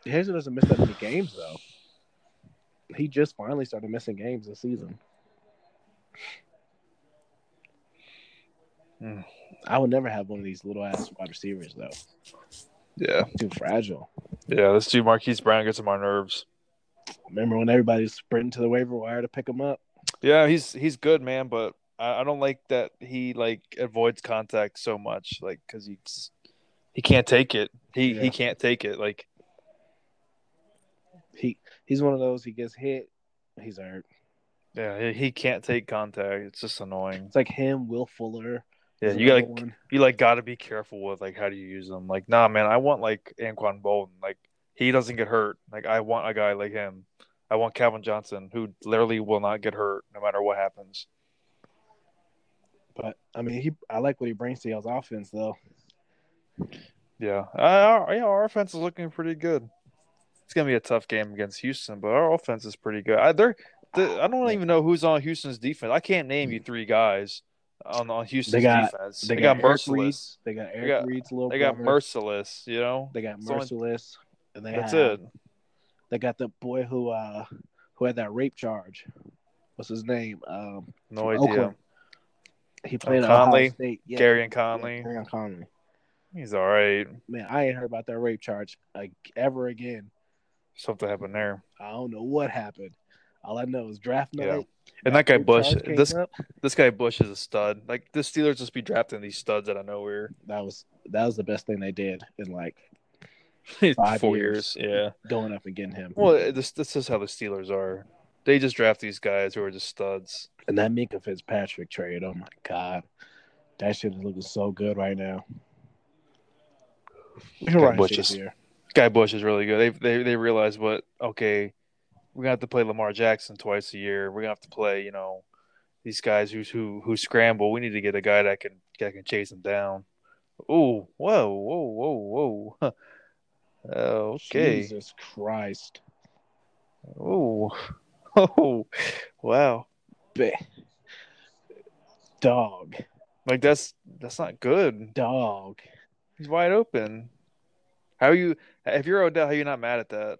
He actually doesn't miss that many games though. He just finally started missing games this season. Hmm. I would never have one of these little ass wide receivers though. Yeah. Too fragile. Yeah, this dude Marquise Brown gets on my nerves. Remember when everybody's sprinting to the waiver wire to pick him up? Yeah, he's he's good, man, but I, I don't like that he like avoids contact so much, like because he's he can't take it. He Yeah. he can't take it. Like He he's one of those. He gets hit, he's hurt. yeah, he, he can't take contact. It's just annoying. It's like him, Will Fuller. Yeah, you gotta one. you like got to be careful with like how do you use them. Like, nah, man, I want like Anquan Boldin. Like he doesn't get hurt. Like I want a guy like him. I want Calvin Johnson who literally will not get hurt no matter what happens. But I mean, he I like what he brings to y'all's offense though. Yeah, uh, our, yeah, our offense is looking pretty good. It's gonna be a tough game against Houston, but our offense is pretty good. I, they're, the, I don't even know who's on Houston's defense. I can't name you three guys on on Houston's They got- defense. They, They, got, got, Mercilus. Reid. They got Eric got- Reid's little They got brother. Mercilus. You know, They got Mercilus, and they that's have, it. They got the boy who uh who had that rape charge. What's his name? Um, No idea. Oakland. he played at Conley? Ohio State. Yeah, Gary and yeah, Conley, Gary Conley. he's all right. Man, I ain't heard about that rape charge like ever again. Something happened there. I don't know what happened. All I know is draft night. Yeah. And that guy Bush, this up. this guy Bush is a stud. Like the Steelers just be drafting these studs out of nowhere. that was that was the best thing they did in like Four Five years. years. yeah. going up and getting him. Well, this this is how the Steelers are. They just draft these guys who are just studs. And that Minkah Fitzpatrick trade, oh my god, that shit is looking so good right now. Guy Bush is-. Guy Bush is really good. They they they realize what okay, we're gonna have to play Lamar Jackson twice a year. We're gonna have to play you know these guys who who who scramble. We need to get a guy that can that can chase them down. Oh, whoa, whoa, whoa, whoa. okay. Jesus Christ. Oh, oh, wow. Dog. Like that's that's not good. Dog. He's wide open. How are you? If you're Odell, how are you not mad at that?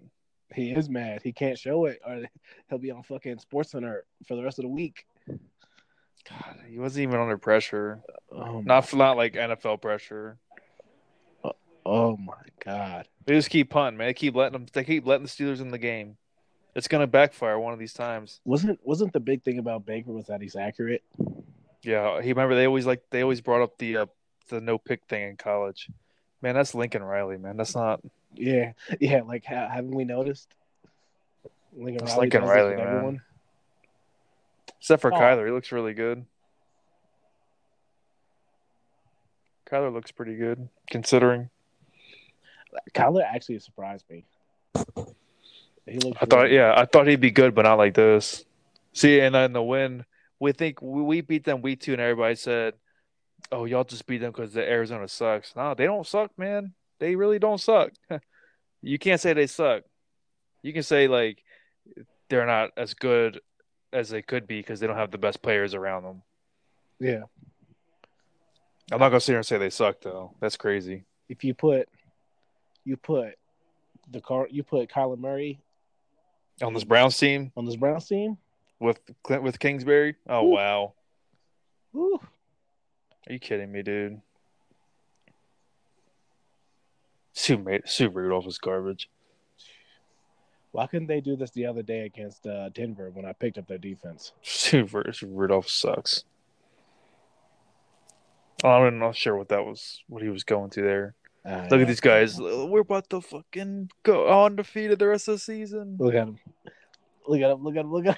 He is mad. He can't show it, or he'll be on fucking Sports Center for the rest of the week. God, he wasn't even under pressure. Oh Not not like NFL pressure. oh my god. They just keep punting, man. They keep letting them. They keep letting the Steelers in the game. It's gonna backfire one of these times. Wasn't wasn't the big thing about Baker was that he's accurate? Yeah, he remember they always like they always brought up the uh, the no pick thing in college. Man, that's Lincoln Riley, man. That's not. Yeah, yeah. Like, ha- haven't we noticed? Lincoln It's Riley Lincoln Riley, man. everyone. Except for Oh. Kyler, he looks really good. Kyler looks pretty good considering. Kyler actually surprised me. He looked. I thought, really- yeah, I thought he'd be good, but not like this. See, and then the win, we think we, we beat them week two, and everybody said, "Oh, y'all just beat them because the Arizona sucks." No, they don't suck, man. They really don't suck. you can't say they suck. You can say like they're not as good as they could be because they don't have the best players around them. Yeah. I'm not gonna sit here and say they suck though. That's crazy. If you put, you put the car, you put Kyler Murray On this Browns team on this Browns team. with Clint with Kingsbury. Oh Ooh. wow, Woo. are you kidding me, dude? Sue Sue Rudolph is garbage. Why couldn't they do this the other day against uh, Denver when I picked up their defense? Sue Rudolph sucks. I'm not sure what that was, what he was going to there. Uh, Look at these guys. We're about to fucking go undefeated the rest of the season. Look at him. Look at him. Look at him. Look at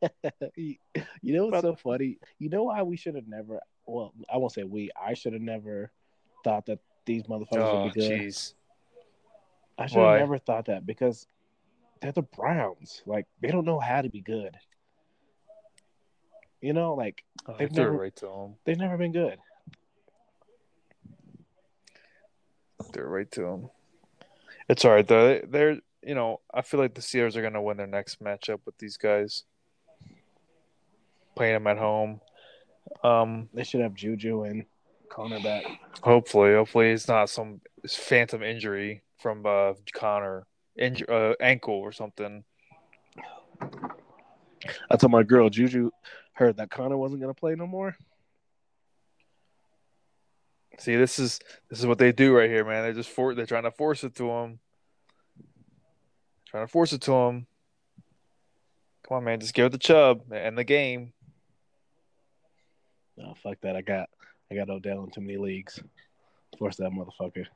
him. you know what's so funny? You know why we should have never? Well, I won't say we. I should have never thought that these motherfuckers Oh, would be good. jeez. I should have never thought that because they're the Browns. Like they don't know how to be good. You know, like Oh, They've they're never- right to him. they've never been good. They're right to them. It's all right though. They- They're you know I feel like the Steelers are gonna win their next matchup with these guys. Playing them at home. Um, They should have Juju and cornerback. hopefully, hopefully it's not some phantom injury from uh, Conner, Inj- uh, ankle or something. I told my girl Juju heard that Conner wasn't gonna play no more. See, this is this is what they do right here, man. They just for they're trying to force it to him. Trying to force it to him. Come on, man, just give it the Chubb and the game. Oh fuck that! I got I got Odell in too many leagues. Force that motherfucker.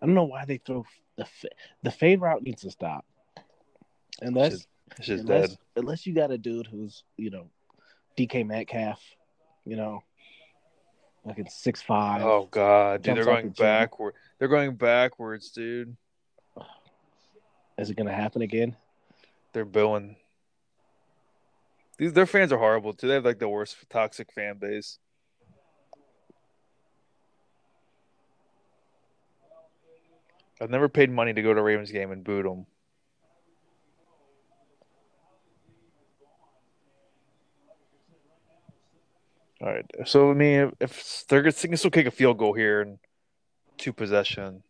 I don't know why they throw the the fade route needs to stop. Unless It's just unless, dead. unless you got a dude who's you know DK Metcalf, you know, like in six five. Oh god, dude, they're going backward. They're going backwards, dude. Is it gonna happen again? They're billing. These their fans are horrible too. They have like the worst toxic fan base. I've never paid money to go to a Ravens game and boot them. All right. So I mean, if they're gonna they can still kick a field goal here and two possession,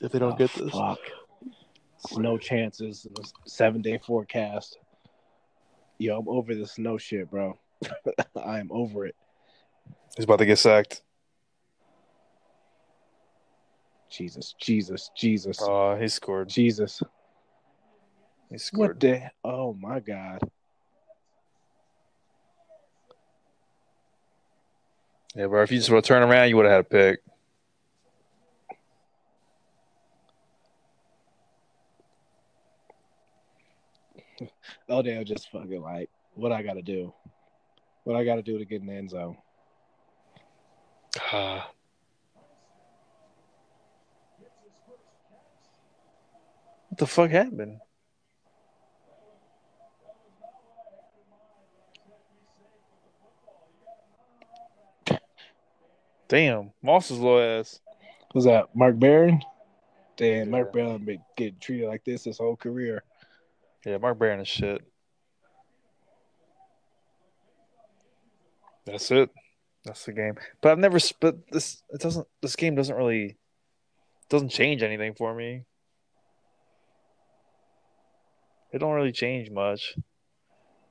if they don't Oh, get this, Fuck. Snow chances. Seven day forecast. Yo, I'm over this snow shit, bro. I am over it. he's about to get sacked. Jesus, Jesus, Jesus, Oh, he scored. Jesus. He scored. What the? Oh my God. Yeah, bro. If you just would have turned around, you would have had a pick. Odell just fucking like, what I got to do? What I got to do to get in the end zone? Ah. what the fuck happened? Damn, Moss's low ass. Was that Mark Barron? Damn, Yeah. Mark Barron been getting treated like this his whole career. Yeah, Mark Barron is shit. That's it. That's the game. But I've never. But this it doesn't. This game doesn't really doesn't change anything for me. It don't really change much.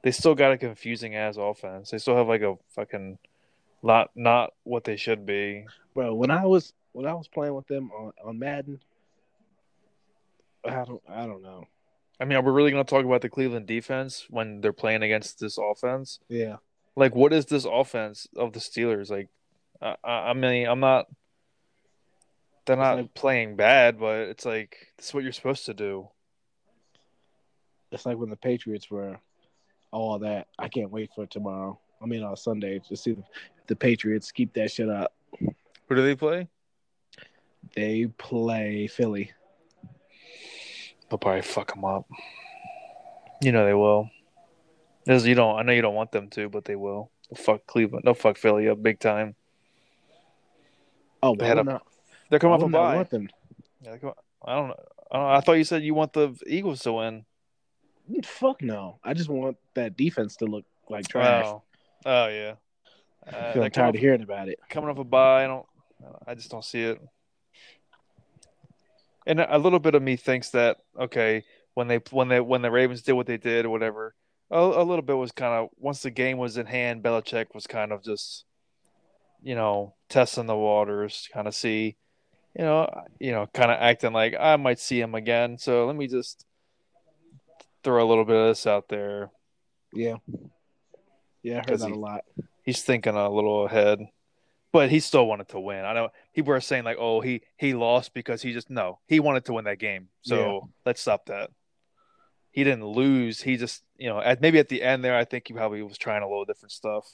They still got a confusing ass offense. They still have like a fucking lot not what they should be. Bro, when I was when I was playing with them on, on Madden, I don't I don't know. I mean, are we really gonna talk about the Cleveland defense when they're playing against this offense? Yeah. Like, what is this offense of the Steelers? Like, I, I I mean, I'm not. They're not like- playing bad, but it's like this is what you're supposed to do. It's like when the Patriots were all that. I can't wait for tomorrow. I mean on Sunday to see the, the Patriots keep that shit up. Who do they play? They play Philly. They'll probably fuck them up. You know they will. As you don't, I know you don't want them to, but they will. They'll fuck Cleveland. They'll fuck Philly up big time. Oh, They I had would a- not, They're coming off a would bye. want them. Yeah, come- I don't know. I don't. know. I thought you said you want the Eagles to win. Fuck no. I just want that defense to look like trash. Oh, oh yeah. Uh, I they're feel coming tired of hearing about it. coming off a bye. I don't. I just don't see it. And a little bit of me thinks that okay, when they when they when the Ravens did what they did or whatever, a, a little bit was kind of once the game was in hand, Belichick was kind of just, you know, testing the waters, kind of see you know, you know, kind of acting like I might see him again. So let me just throw a little bit of this out there. Yeah. Yeah, I heard that he- a lot. He's thinking a little ahead, but he still wanted to win. I know people are saying like, "Oh, he he lost because he just no, he wanted to win that game." So let's stop that. He didn't lose. He just you know at maybe at the end there, I think he probably was trying a little different stuff.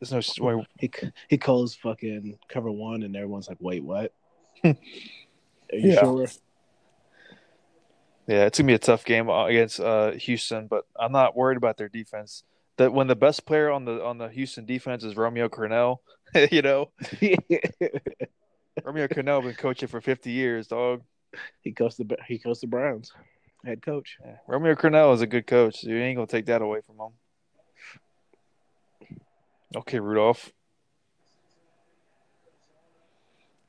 There's no way He he calls fucking cover one, and everyone's like, "Wait, what?" Are you Yeah. sure? Yeah, it's gonna be a tough game uh, against uh, Houston, but I'm not worried about their defense. That when the best player on the on the Houston defense is Romeo Crennel, you know, Romeo Crennel been coaching for 50 years, dog. he coached the he goes to Browns, head coach. Yeah. Romeo Crennel is a good coach. You ain't gonna take that away from him. Okay, Rudolph.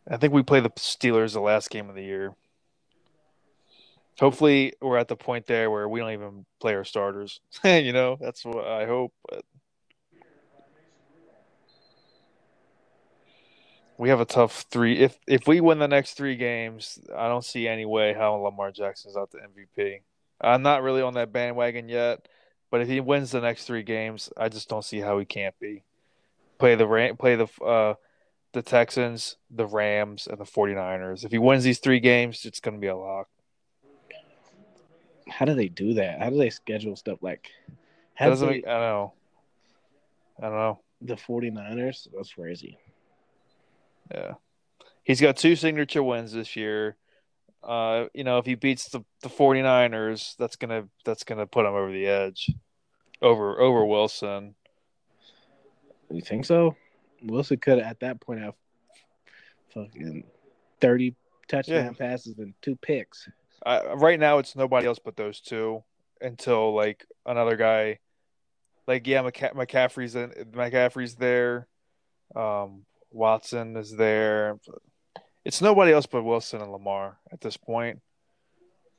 I think we play the Steelers the last game of the year. Hopefully, we're at the point there where we don't even play our starters. you know, that's what I hope. But we have a tough three. If if we win the next three games, I don't see any way how Lamar Jackson's out the MVP. I'm not really on that bandwagon yet, but if he wins the next three games, I just don't see how he can't be. Play the play the uh, the Texans, the Rams, and the 49ers. If he wins these three games, it's going to be a lock. How do they do that? How do they schedule stuff like? How do doesn't they, make, I don't know. I don't know. the 49ers? That's crazy. Yeah. He's got two signature wins this year. Uh, you know, if he beats the, the 49ers, that's gonna that's gonna put him over the edge. Over over Wilson. You think so? Wilson could at that point have fucking 30 touchdown passes and two picks. I, right now it's nobody else but those two until like another guy. Like yeah McCa- McCaffrey's in, McCaffrey's there. Um Watson is there. It's nobody else but Wilson and Lamar at this point.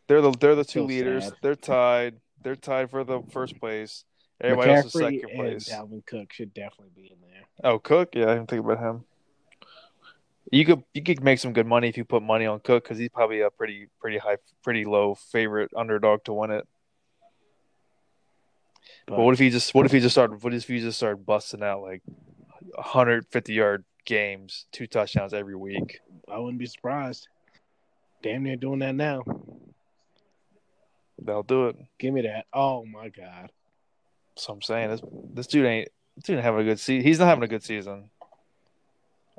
They're the they're the two So leaders. sad. they're tied. They're tied for the first place. Everybody else is McCaffrey second place. Dalvin Cook should definitely be in there. oh Cook? Yeah I didn't think about him you could you could make some good money if you put money on Cook because he's probably a pretty pretty high pretty low favorite underdog to win it But, But what if he just what if he just started what if he just started busting out like 150 yard games, two touchdowns every week? I wouldn't be surprised. Damn near doing that now. They'll do it. Give me that. Oh my god. So I'm saying this this dude ain't this dude ain't having a good season. He's not having a good season.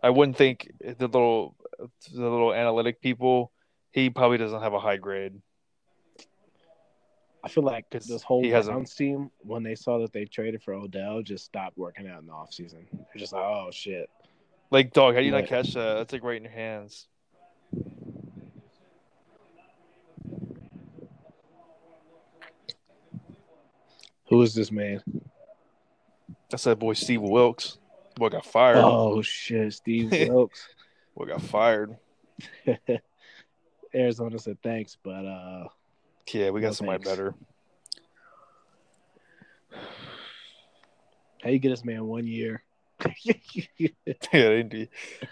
I wouldn't think the little the little analytic people. He probably doesn't have a high grade. I feel like 'Cause this whole Browns team, when they saw that they traded for Odell, just stopped working out in the offseason. They're just like, oh shit. Like dog, how do you not catch that? That's like right in your hands. Who is this man? That's that boy Steve Wilks. Boy got fired. Oh shit, Steve Wilks. Boy got fired. Arizona said thanks, but uh Yeah, we got No somebody thanks. better. how you get this man one year? Yeah, they do.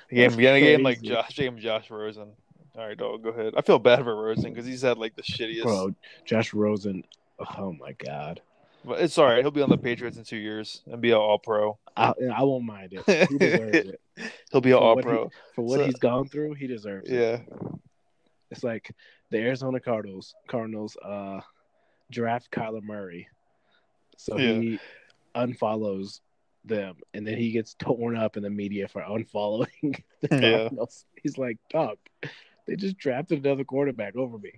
They gave him, yeah, they like. Josh, they Josh Rosen. All right, dog, go ahead. I feel bad for Rosen because he's had like the shittiest. Bro, Josh Rosen. Oh my god. But it's all right. He'll be on the Patriots in two years and be an All Pro. I, I won't mind it. He deserves it. He'll be an All Pro. For what So- he's gone through, he deserves it. Yeah, It's like the Arizona Cardinals Cardinals uh draft Kyler Murray. So Yeah. he unfollows them and then he gets torn up in the media for unfollowing the Yeah. Cardinals. He's like, Dog, they just drafted another quarterback over me.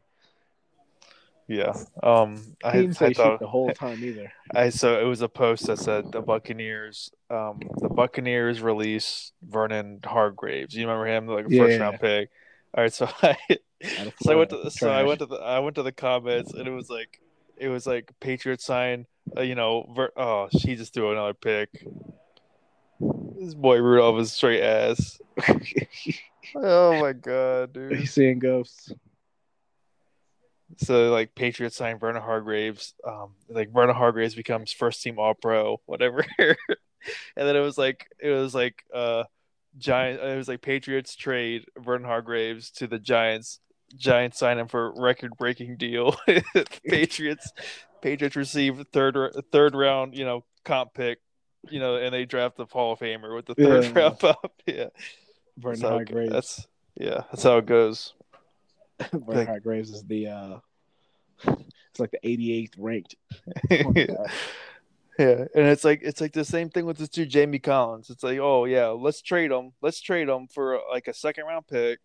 Yeah. Um, I, didn't say I shit thought the whole time either. I so it was a post that said the Buccaneers, um, the Buccaneers release Vernon Hargreaves. You remember him, like a first Yeah. round pick. All right, so I so I went to so I went to the I went to the comments and it was like it was like Patriots sign uh, you know ver- oh she just threw another pick. This boy Rudolph is straight ass. Oh my god, dude. He's seeing ghosts. So like Patriots sign Vernon Hargreaves, um, like Vernon Hargreaves becomes first team All Pro, whatever. and then it was like it was like uh Giant. It was like Patriots trade Vernon Hargreaves to the Giants. Giants sign him for record breaking deal. Patriots. Patriots receive third third round, you know, comp pick, you know, and they draft the Hall of Famer with the third Yeah. round up. Yeah, Vernon Hargreaves. That's yeah, that's how it goes. Vernon like- Hargreaves is the uh, it's like the 88th ranked. yeah. Yeah, and it's like it's like the same thing with the two Jamie Collins. It's like, oh yeah, let's trade him. Let's trade him for like a second round pick,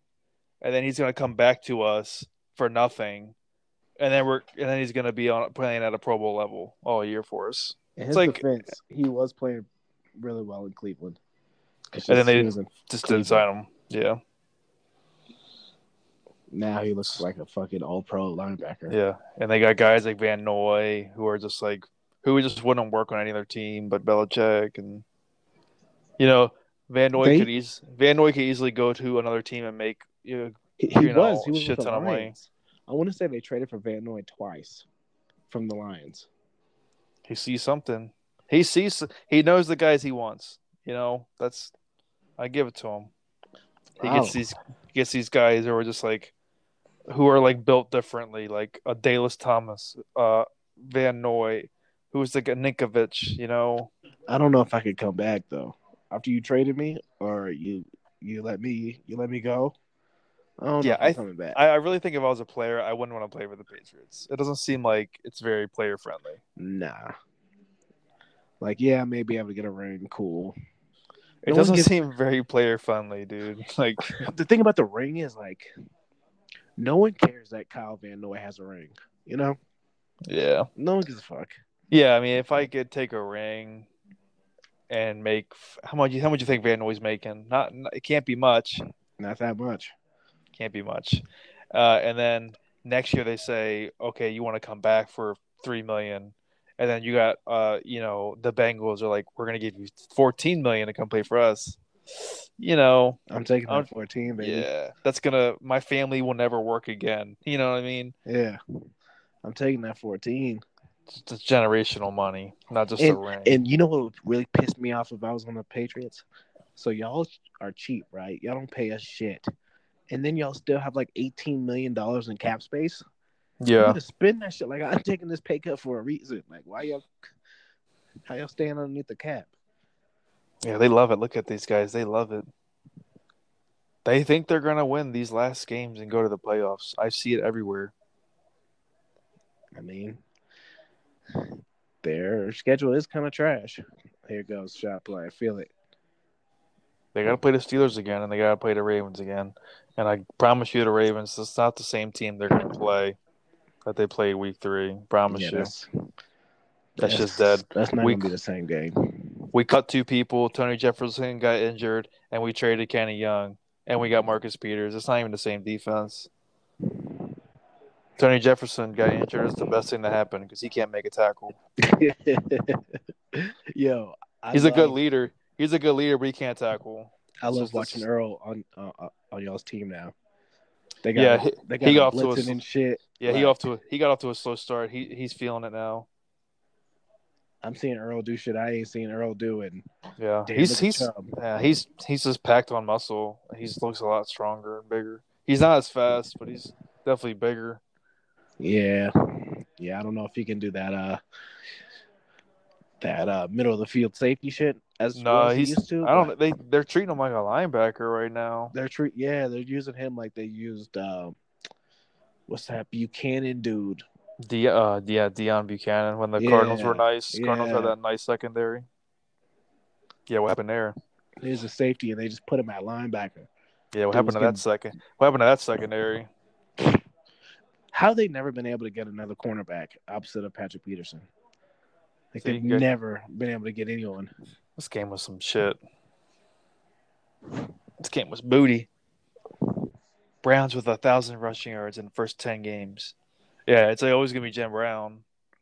and then he's gonna come back to us for nothing, and then we're and then he's gonna be on playing at a Pro Bowl level all year for us. In It's his like- defense, he was playing really well in Cleveland. It's And then they- Just didn't sign him. Yeah, now he looks like a fucking all pro linebacker. yeah, and they got guys like Van Noy who are just like who just wouldn't work on any other team but Belichick, and you know Van Noy They- could eas- Van Noy could easily go to another team and make you know, He, he You know. He was shit ton of money. I want to say they traded for Van Noy twice from the Lions. he sees something. He sees. He knows the guys he wants. You know, that's. I give it to him. He gets these. He gets these guys who are just like, who are like built differently, like a Dallas Thomas, uh, Van Noy, who's like a Ninkovich. You know, I don't know if I could come back though. After you traded me, or you you let me you let me go. I don't Yeah, know if I'm I- coming back. I, I really think if I was a player, I wouldn't want to play for the Patriots. It doesn't seem like it's very player friendly. nah. Like yeah, maybe I would get a ring. Cool. It No doesn't gives- seem very player friendly, dude. Like, The thing about the ring is like, no one cares that Kyle Van Noy has a ring. You know, yeah. no one gives a fuck. Yeah, I mean, if I could take a ring and make how much? How much you think Van Noy's making? Not, it can't be much. Not that much. Can't be much. Uh, and then next year they say, okay, you want to come back for three million, and then you got, uh, you know, the Bengals are like, we're gonna give you fourteen million to come play for us. You know, I'm taking that I'm- 14, baby. yeah, that's gonna. My family will never work again. You know what I mean? Yeah. I'm taking that 14. It's it's generational money, not just a ring. And you know what would really pissed me off if I was on the Patriots? So y'all are cheap, right? Y'all don't pay us shit. And then y'all still have like $18 million in cap space. Yeah, to spend that shit. Like I'm taking this pay cut for a reason. Like why y'all how y'all staying underneath the cap? Yeah, they love it. Look at these guys. They love it. They think they're going to win these last games and go to the playoffs. I see it everywhere. I mean their schedule is kind of trash. Here goes shot play. I feel it. They got to play the Steelers again and they got to play the Ravens again. And I promise you, the Ravens, it's not the same team they're going to play that they played week three. Promise Yeah, you. that's, That's just dead. That's not gonna be the same game. We cut two people. Tony Jefferson got injured, and we traded Kenny Young, and we got Marcus Peters. It's not even the same defense. Tony Jefferson got injured. It's the best thing to happen because he can't make a tackle. Yo, I He's a good leader. He's a good leader, but he can't tackle. I love just- watching Earl on uh, on y'all's team now. They got Yeah, he- they got he got off to a and shit. Yeah, he off to a, he got off to a slow start. He he's feeling it now. I'm seeing Earl do shit I ain't seen Earl do, and Yeah, damn, he's he's yeah, he's he's just packed on muscle. He looks a lot stronger and bigger. He's not as fast, but he's definitely bigger. yeah, yeah. I don't know if he can do that. Uh, that uh middle of the field safety shit as No, well as he he's. used to. I don't. They they're treating him like a linebacker right now. They're treat. Yeah, they're using him like they used. Uh, what's that Bucannon dude? De, uh, yeah, Deone Bucannon when the Yeah, Cardinals were nice. Cardinals had that nice secondary. Yeah, what happened there? He's a safety, and they just put him at linebacker. Yeah, what Dude happened to getting- that second? What happened to that secondary? How they never been able to get another cornerback opposite of Patrick Peterson? Like they've good. never been able to get anyone. This game was some shit. This game was booty. Browns with a thousand rushing yards in the first ten games. Yeah, it's always gonna be Jim Brown.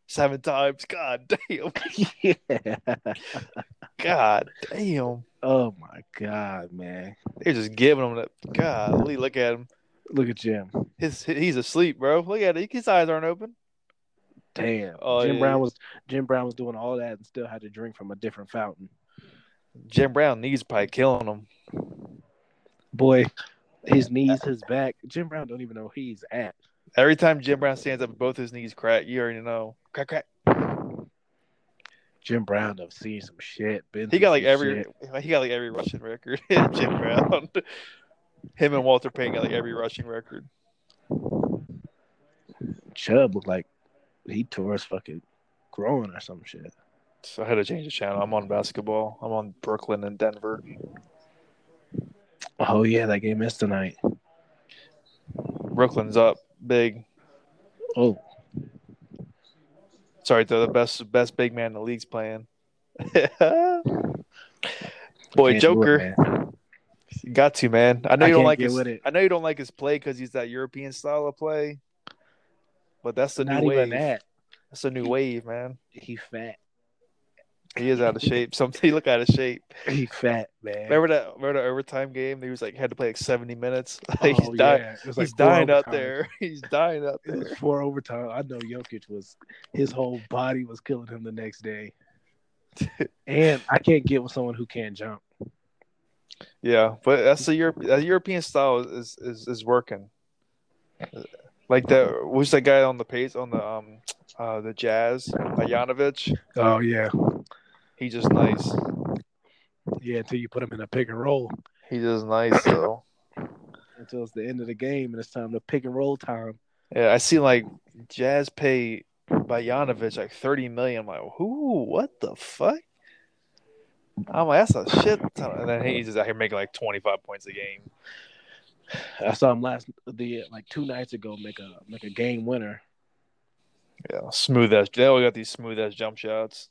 Seven times. God damn. yeah. God damn. Oh my god, man! They're just giving him that. Golly, look at him. Look at Jim. His he's asleep, bro. Look at it. His eyes aren't open. Damn. Oh, Jim yeah, Brown was Jim Brown was doing all that and still had to drink from a different fountain. Jim Brown knees probably killing him. Boy, his knees, his back. Jim Brown don't even know he's at. Every time Jim Brown stands up, both his knees crack. You already know. Crack, crack. Jim Brown have seen some shit. Been He got like every shit. he got like every rushing record. Jim Brown. Him and Walter Payton got like every rushing record. Chubb looked like he tore his fucking groin or some shit. So I had to change the channel. I'm on basketball. I'm on Brooklyn and Denver. Oh yeah, that game is tonight. Brooklyn's up big. Oh, Sorry, though the best best big man in the league's playing. Boy, it, Joker, you got to man. I know I you don't like his. with it. I know you don't like his play because he's that European style of play. But that's the Not new wave. that. That's the new wave, man. He fat. He is out of shape. Something he look out of shape. He fat, man. Remember that? Remember the overtime game? He was like had to play like seventy minutes. Oh, he's dying. yeah. Like he's four dying out there. He's dying out It was there. four overtime. I know Jokic was his whole body was killing him the next day. and I can't get with someone who can't jump. Yeah, but that's the Europe. That European style is is is working. Like that. Who's that guy on the pace on the um uh the Jazz? Janovic. Oh yeah, He's just nice. yeah. Until you put him in a pick and roll, He's just nice though. until it's the end of the game and it's time to pick and roll time. Yeah, I see like Jazz pay Bajanovic like thirty million. I'm like, who? What the fuck? I'm like, that's a shit ton. And then he's just out here making like twenty five points a game. I saw him last the like two nights ago make a make a game winner. Yeah, smooth as they all got these smooth as jump shots.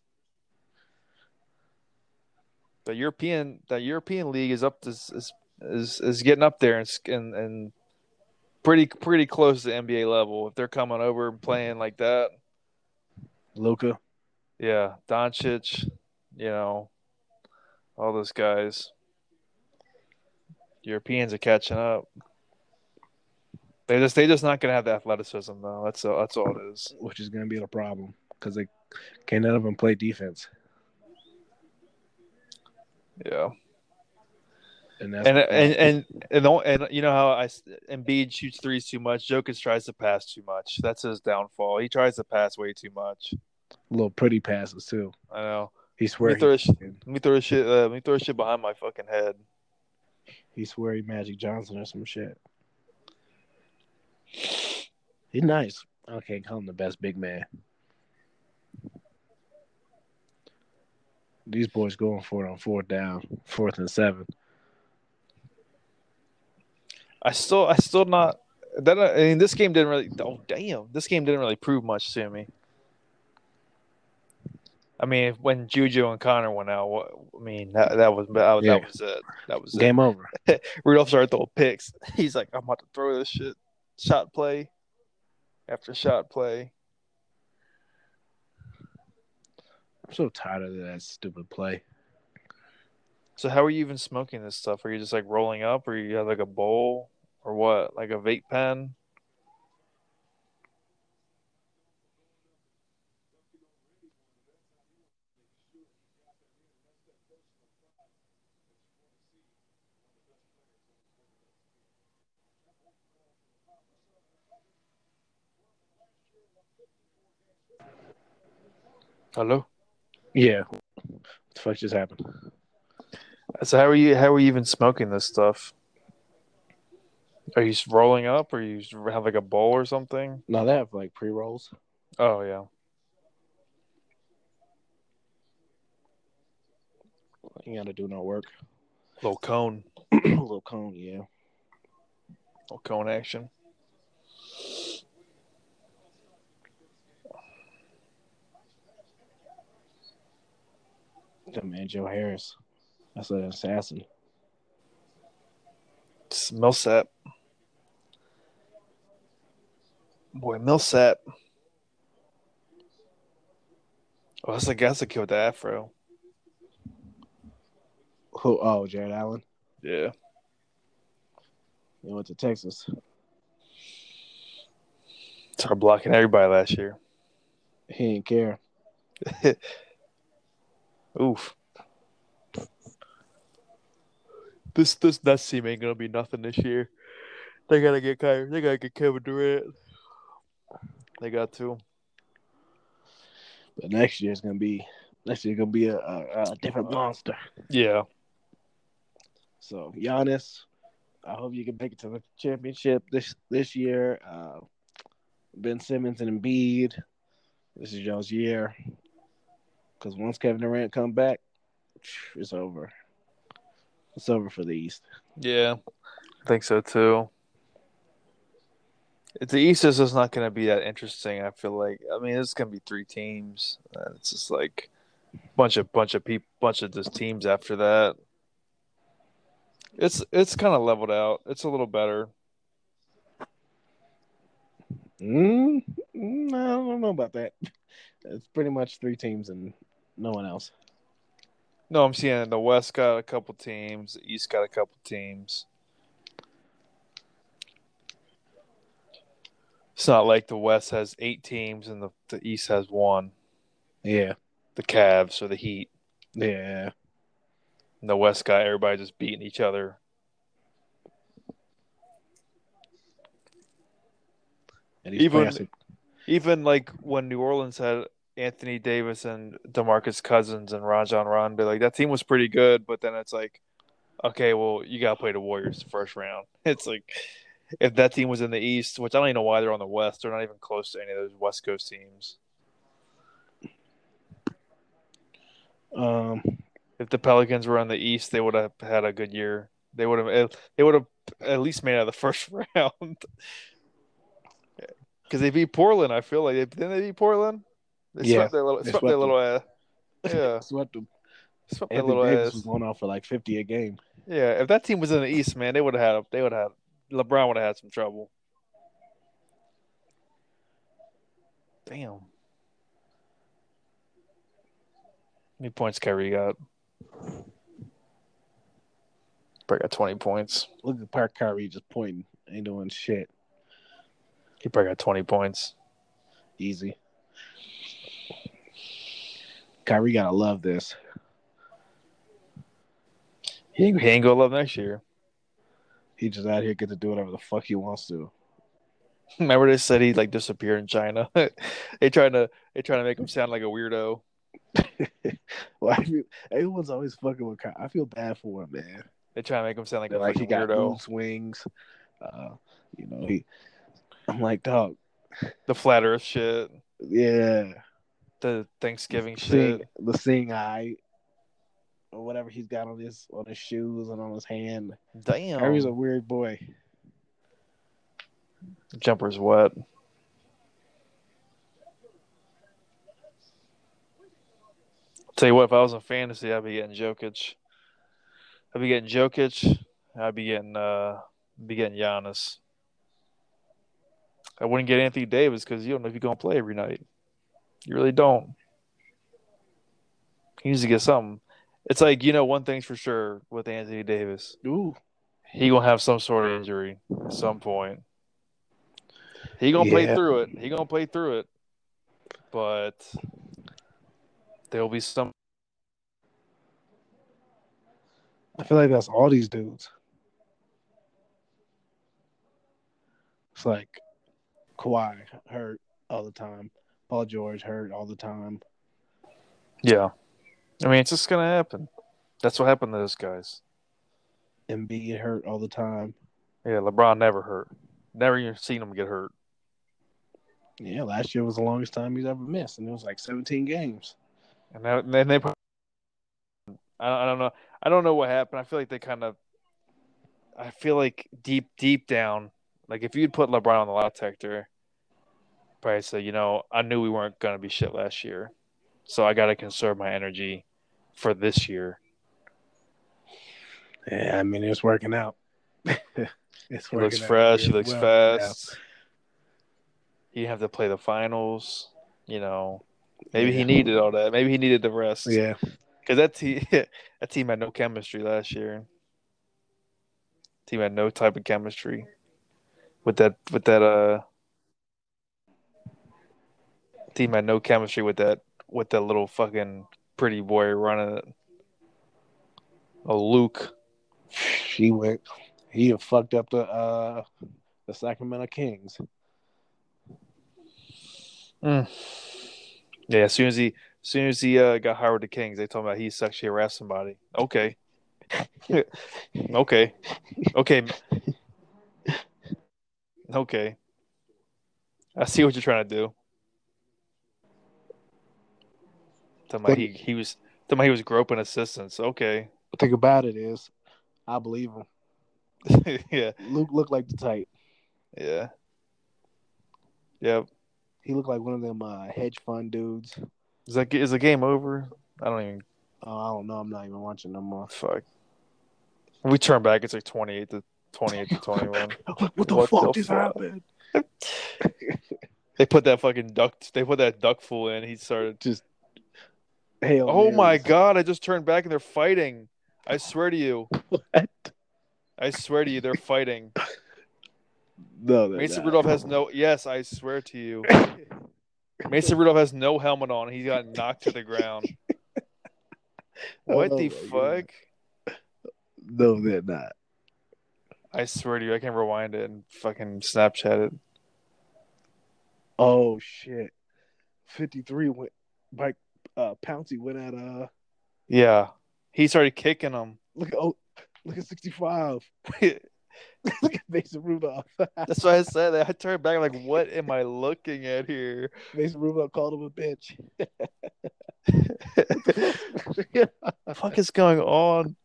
The European, the European league is up to is is, is getting up there and, and and pretty pretty close to NBA level. If they're coming over and playing like that, Luka, yeah, Doncic, you know, all those guys. Europeans are catching up. They just they just not gonna have the athleticism though. That's all, that's all it is. which is going to be the problem because they can't none of them play defense, Yeah. and that's and and and and, the- and you know how I Embiid shoots threes too much. Jokic tries to pass too much. That's his downfall. He tries to pass way too much. little pretty passes too. I know. He Let swear me throw he, this, let me throw shit. Uh, let me throw shit behind my fucking head. he swear he Magic Johnson or some shit. He's nice. I can't call him the best big man. These boys going for it on fourth down, fourth and seven. I still, I still not. That I mean, this game didn't really. Oh damn, this game didn't really prove much to me. I mean, when Juju and Conner went out, what, I mean that that was that was, Yeah. that was it. That was it. Game over. Rudolph started throwing picks. He's like, I'm about to throw this shit. Shot play after shot play. I'm so tired of that stupid play. So how are you even smoking this stuff? Are you just like rolling up, or you have like a bowl, or what? Like a vape pen? Hello. Yeah. What the fuck just happened? So how are you? How are you even smoking this stuff? Are you just rolling up, or you have like a bowl or something? No, they have like pre rolls. Oh yeah. You gotta do no work. Little cone, little cone, yeah. little cone action. That man Joe Harris. That's an assassin. It's Millsap. Boy, Millsap. Oh, that's a a kid with the afro. Who oh, Jarrett Allen. Yeah. He went to Texas. Started blocking everybody last year. He didn't care. Oof. this this Nets team ain't gonna be nothing this year. They gotta get Kyrie. They gotta get Kevin Durant. They got to. But next year is gonna be next year gonna be a, a, a different monster. Yeah. So Giannis, I hope you can make it to the championship this this year. Uh, ben Simmons and Embiid, this is y'all's year. Because once Kevin Durant come back, it's over. It's over for the East. Yeah. I think so too. The East is just not going to be that interesting. I feel like. I mean, it's going to be three teams, and it's just like bunch of bunch of people, bunch of just teams after that. It's it's kind of leveled out. It's a little better. Mm, mm, I don't know about that. It's pretty much three teams and no one else. No, I'm seeing the West got a couple teams, the East got a couple teams. It's not like the West has eight teams and the, the East has one. Yeah. The Cavs or the Heat. Yeah. And the West got everybody just beating each other. even even like when New Orleans had Anthony Davis and DeMarcus Cousins and Rajon Rondo, like that team was pretty good, but then it's like, okay, well, you got to play the Warriors the first round. It's like if that team was in the East, which I don't even know why they're on the West, they're not even close to any of those West Coast teams. Um, if the Pelicans were on the East, they would have had a good year. They would have they would have at least made it out of the first round. Because they beat Portland, I feel like didn't they beat Portland? They yeah, swept their little, swept, swept their little ass. Yeah, swept them. Swept their little Davis ass. was going off for like fifty a game. Yeah, if that team was in the East, man, they would have had they would have LeBron would have had some trouble. Damn. How many points Kyrie got? Probably got 20 points. Look at the Park Kyrie just pointing, ain't doing shit. He probably got 20 points. Easy. Kyrie gotta love this. He ain't, he ain't gonna love next year. He just out here get to do whatever the fuck he wants to. Remember they said he like disappeared in China. they trying to they trying to make him sound like a weirdo. well, I feel, everyone's always fucking with. Kyrie. I feel bad for him, man. They try to make him sound like a like he got weirdo. swings. Uh, you know, he. I'm like, dog. The flat Earth shit. Yeah. The Thanksgiving Sing, shit. The seeing eye or whatever he's got on his on his shoes and on his hand. Damn, Harry's a weird boy. Jumper's wet. Tell you what, if I was in fantasy, I'd be getting Jokic. I'd be getting Jokic. I'd be getting uh, be getting Giannis. I wouldn't get Anthony Davis because you don't know if you're gonna play every night. You really don't. He needs to get something. It's like you know one thing's for sure with Anthony Davis. Ooh, he gonna have some sort of injury at some point. He gonna yeah. play through it. He gonna play through it, but there'll be some. I feel like that's all these dudes. It's like Kawhi hurt all the time. Paul George hurt all the time. Yeah. I mean, it's just gonna happen. That's what happened to those guys. Embiid hurt all the time. Yeah, LeBron never hurt. Never even seen him get hurt. Yeah, last year was the longest time he's ever missed, and it was like 17 games. And then they, I don't know, I don't know what happened. I feel like they kind of, I feel like deep, deep down, like if you'd put LeBron on the lie detector, probably you know, I knew we weren't gonna be shit last year, so I got to conserve my energy for this year. Yeah, I mean it's working out. it's working he looks fresh. He looks well, fast. He didn't have to play the finals. You know, maybe yeah. he needed all that. Maybe he needed the rest. Yeah, because that team that team had no chemistry last year. Team had no type of chemistry with that with that uh team had no chemistry with that with that little fucking pretty boy running it. Oh, Luke. She went. He fucked up the uh the Sacramento Kings. Mm. Yeah, as soon as he, as soon as he uh, got hired with the Kings, they told him that he sexually harassed somebody. Okay, okay, okay, okay. I see what you're trying to do. Talking about he he was talking about he was groping assistants. Okay, The thing about it is, I believe him. yeah, Luke looked like the type. yeah, yep. He looked like one of them uh, hedge fund dudes. Is that is the game over? I don't even Oh, I don't know. I'm not even watching no more. fuck. When we turn back, it's like twenty eight to twenty eight to twenty one. what the What fuck the just fuck? happened? They put that fucking duck. They put that duck fool in. He started. Just hell. Oh my god! I just turned back and they're fighting. I swear to you. What? I swear to you, they're fighting. No, they're Mason not. Rudolph has no. Yes, I swear to you. Mason Rudolph has no helmet on. He got knocked to the ground. What Oh the fuck? No, they're not. I swear to you, I can rewind it and fucking Snapchat it. Oh shit. Fifty three went. Mike uh, Pouncey went at uh. Yeah, he started kicking him. Look at oh, look at sixty five. Look at Mason Rudolph. why I said that. I turned back like, what am I looking at here? Mason Rudolph called him a bitch. the fuck is going on?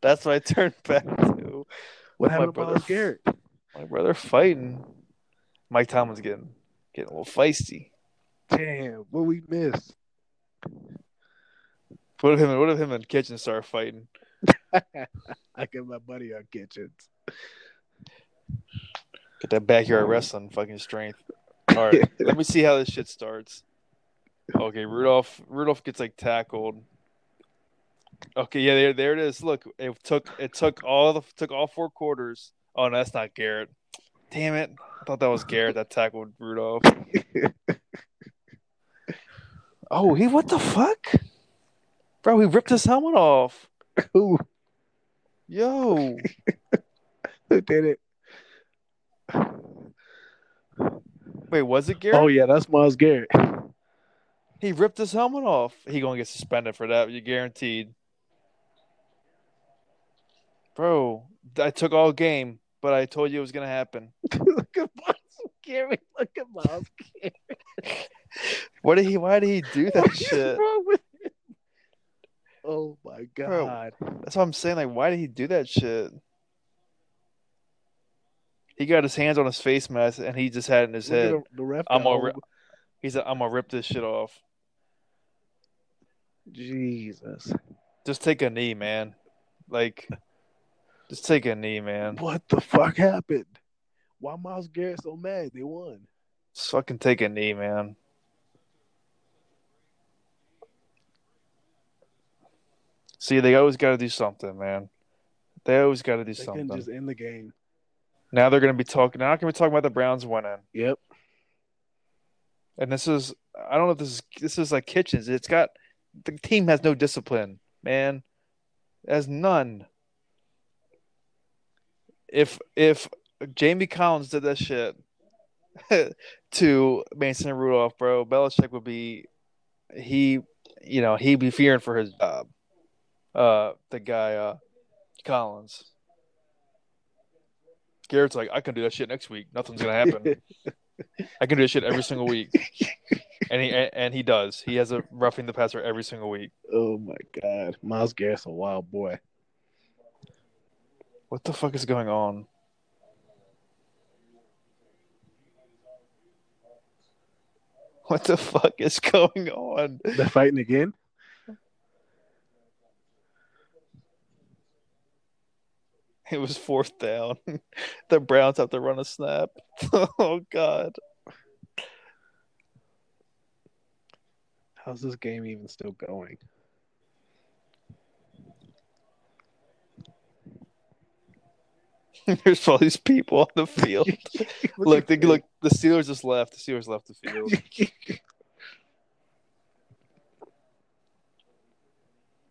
That's what I turned back to. what My happened to brother- Garrett? My brother fighting. Mike Tomlin's getting getting a little feisty. Damn, what we missed. What if him? What if him and Kitchen start fighting? I get my buddy on kitchens. Get that backyard um, wrestling fucking strength. All right, let me see how this shit starts. Okay, Rudolph. Rudolph gets like tackled. Okay, yeah, there, there it is. Look, it took it took all the took all four quarters. Oh, no, that's not Garrett. Damn it! I thought that was Garrett that tackled Rudolph. Oh, he what the fuck, bro? He ripped his helmet off. Who Yo, who did it? wait, was it Garrett? Oh yeah, that's Myles Garrett. He ripped his helmet off. He gonna get suspended for that. You guaranteed, bro. I took all game, but I told you it was gonna happen. look at Myles Garrett. Look at Myles Garrett. What did he? Why did he do that What shit? wrong with him? Oh my Bro, god. That's what I'm saying. Like, why did he do that shit? He got his hands on his face mask, and he just had it in his Look head. the, the ref. I'm got a re- over- He's I'm gonna rip this shit off. Jesus. Just take a knee, man. Like, just take a knee, man. What the fuck happened? Why Myles Garrett so mad? They won. Just fucking take a knee, man. See, they always got to do something, man. They always got to do They something. can just end the game. Now they're going to be talking. Now going to be talking about the Browns winning. Yep. And this is, I don't know if this is, this is like Kitchens. It's got, the team has no discipline, man. It has none. If, if Jamie Collins did that shit to Mason Rudolph, bro, Belichick would be, he, you know, he'd be fearing for his job. Uh, the guy, uh, Collins. Garrett's like, I can do that shit next week. Nothing's gonna happen. I can do that shit every single week, and he and, and he does. He has a roughing the passer every single week. oh my god. Myles Garrett's a wild boy. What the fuck is going on? What the fuck is going on? They're fighting again? It was fourth down. The Browns have to run a snap. Oh god. How's this game even still going? There's all these people on the field. look, they, look, the Steelers just left. The Steelers left the field.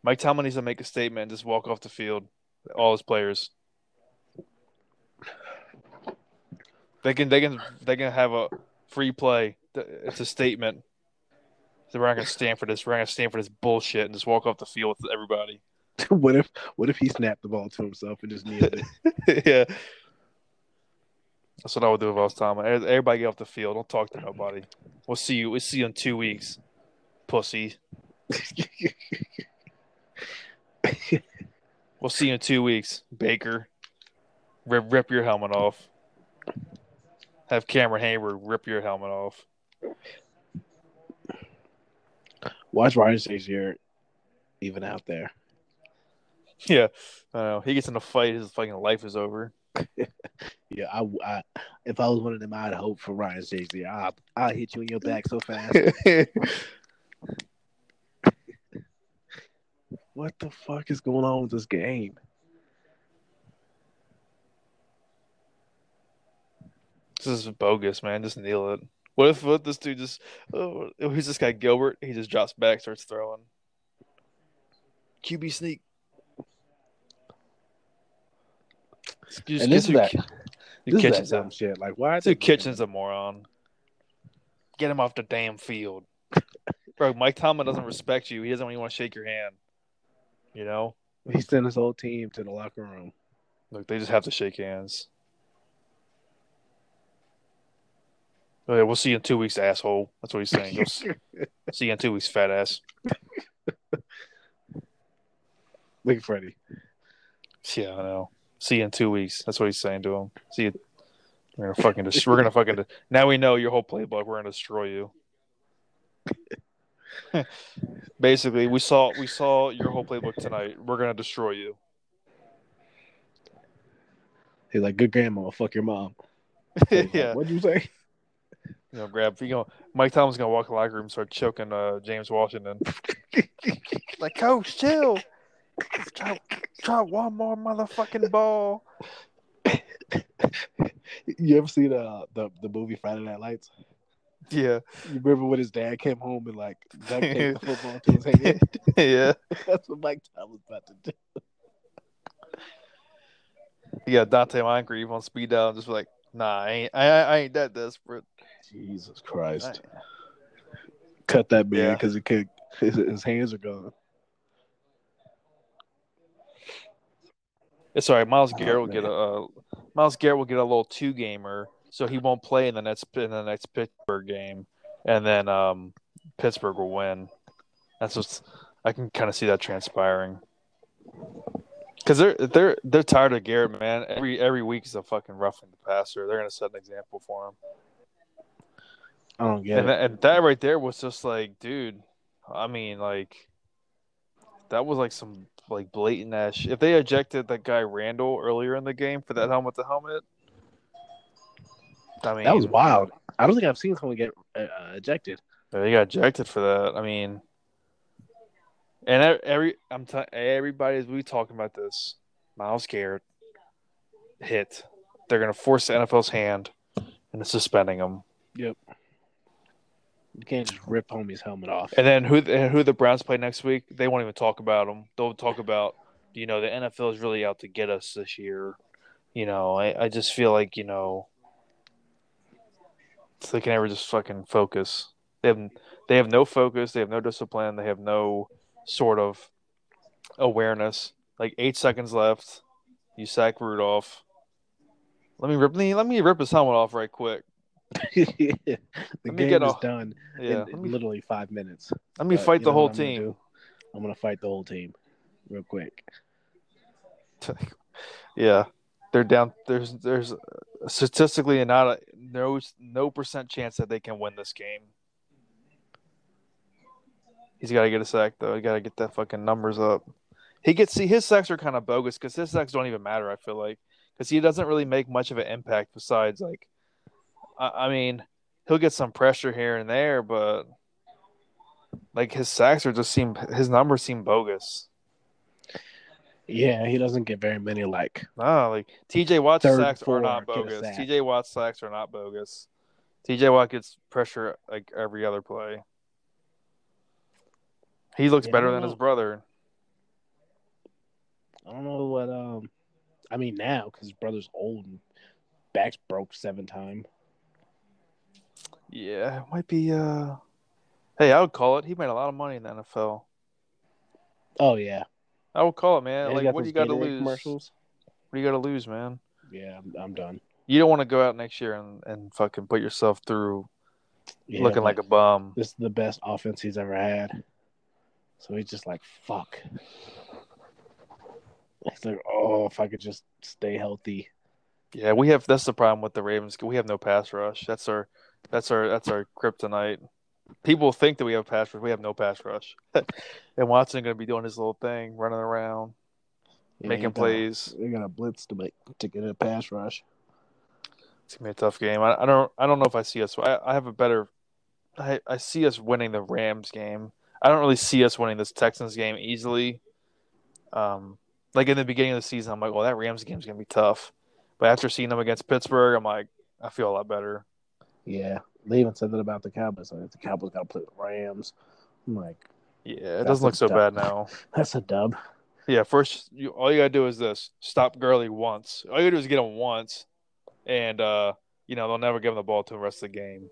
Mike Tomlin needs to make a statement and just walk off the field. all his players. They can they can they can have a free play. It's a statement. So we're not gonna stand for this. We're not gonna stand for this bullshit and just walk off the field with everybody. what if what if he snapped the ball to himself and just kneeled it? yeah. That's what I would do if I was Tom. Everybody get off the field. Don't talk to nobody. We'll see you. We'll see you in two weeks, pussy. we'll see you in two weeks, Baker. Rip, rip your helmet off. Have Cameron Heyward rip your helmet off. Watch Ryan Shazier even out there. Yeah, I know. He gets in a fight, his fucking life is over. yeah, I, I, if I was one of them, I'd hope for Ryan Shazier. I'll, I'll hit you in your back so fast. what the fuck is going on with this game? This is bogus, man. Just kneel it. What if what this dude just oh, who's this guy Gilbert? He just drops back, starts throwing. QB sneak. Just, and this is that. This Kitchen's that dumb shit. Like why? Dude, Kitchen's a moron. Get him off the damn field, bro. Mike Tomlin doesn't respect you. He doesn't even want to shake your hand. You know. He sent his whole team to the locker room. Look, they just have to shake hands. Oh, yeah, we'll see you in two weeks, asshole. That's what he's saying. Go see you in two weeks, fat ass. Look at Freddie. Yeah, I know. See you in two weeks. That's what he's saying to him. See you. We're gonna fucking. Dis- we're gonna fucking. Now we know your whole playbook. We're gonna destroy you. Basically, we saw we saw your whole playbook tonight. We're gonna destroy you. He's like, "Good grandma, fuck your mom." yeah. What'd you say? you know, grab. You know, Mike Tomlin's gonna walk in the locker room, and start choking uh, James Washington. like, coach, chill. Try, try one more motherfucking ball. you ever see the the the movie Friday Night Lights? Yeah. You remember when his dad came home and like duct taped the football to his hand? yeah. That's what Mike was about to do. Yeah, Donte Moncrief on speed dial, just like, nah, I ain't, I, I ain't that desperate. Jesus Christ. Cut that man because yeah. could his, his hands are gone. It's all right. Myles Garrett will get a uh, Myles Garrett will get a little two gamer, so he won't play in the next in the next Pittsburgh game, and then um, Pittsburgh will win. That's just I can kind of see that transpiring because they're they're they're tired of Garrett, man. Every every week is a fucking roughing the passer. They're gonna set an example for him. I don't get and it. That, and that right there was just like, dude. I mean, like, that was like some like blatant ass. If they ejected that guy Randall earlier in the game for that helmet to helmet, I mean, that was wild. I don't think I've seen someone get uh, ejected. They got ejected for that. I mean, and every I'm t- everybody's we talking about this. Myles Garrett hit. They're gonna force the NFL's hand into suspending him. Yep. You can't just rip homie's helmet off. And then who and who the Browns play next week? They won't even talk about them. They'll talk about you know the NFL is really out to get us this year. You know, I, I just feel like you know they can never just fucking focus. They have they have no focus. They have no discipline. They have no sort of awareness. Like eight seconds left, you sack Rudolph. Let me rip let me rip his helmet off right quick. the let game is done yeah, in, me, literally five minutes. Let me but, fight the whole I'm team. Gonna I'm gonna fight the whole team, real quick. yeah, they're down. There's there's uh, statistically not a no no percent chance that they can win this game. He's got to get a sack though. He got to get that fucking numbers up. He gets see his sacks are kind of bogus because his sacks don't even matter. I feel like because he doesn't really make much of an impact besides like I, I mean, he'll get some pressure here and there, but like his sacks are just seem his numbers seem bogus. Yeah, he doesn't get very many. Like no, like T.J. Watt's sacks are not bogus. T.J. Watt's sacks are not bogus. T.J. Watt gets pressure like every other play. He looks yeah, better than his brother. I don't know what. Um, I mean now because his brother's old and back's broke seven time. Yeah, it might be. Uh, hey, I would call it. He made a lot of money in the NFL. Oh yeah, I would call it, man. He like, what do you got to lose? Commercials. What do you got to lose, man? Yeah, I'm, I'm done. You don't want to go out next year and, and fucking put yourself through Yeah, looking like but a bum. this is the best offense he's ever had. So he's just like, fuck. He's like, oh, if I could just stay healthy. Yeah, we have. That's the problem with the Ravens. We have no pass rush. That's our, that's our, that's our kryptonite. People think that we have pass rush. We have no pass rush. and Watson going to be doing his little thing, running around, Yeah, making gotta- plays. They're going to blitz to make to get a pass rush. It's gonna be a tough game. I, I don't. I don't know if I see us. I, I have a better. I, I see us winning the Rams game. I don't really see us winning this Texans game easily. Um, like in the beginning of the season, I'm like, well, that Rams game's gonna be tough. But after seeing them against Pittsburgh, I'm like, I feel a lot better. Yeah, they even said that about the Cowboys. Like, the Cowboys got to play the Rams. I'm like, Yeah, it doesn't look so dub. bad now. that's a dub. Yeah, first, you, all you gotta do is this: stop Gurley once. All you gotta do is get him once, and uh, you know they'll never give him the ball to the rest of the game.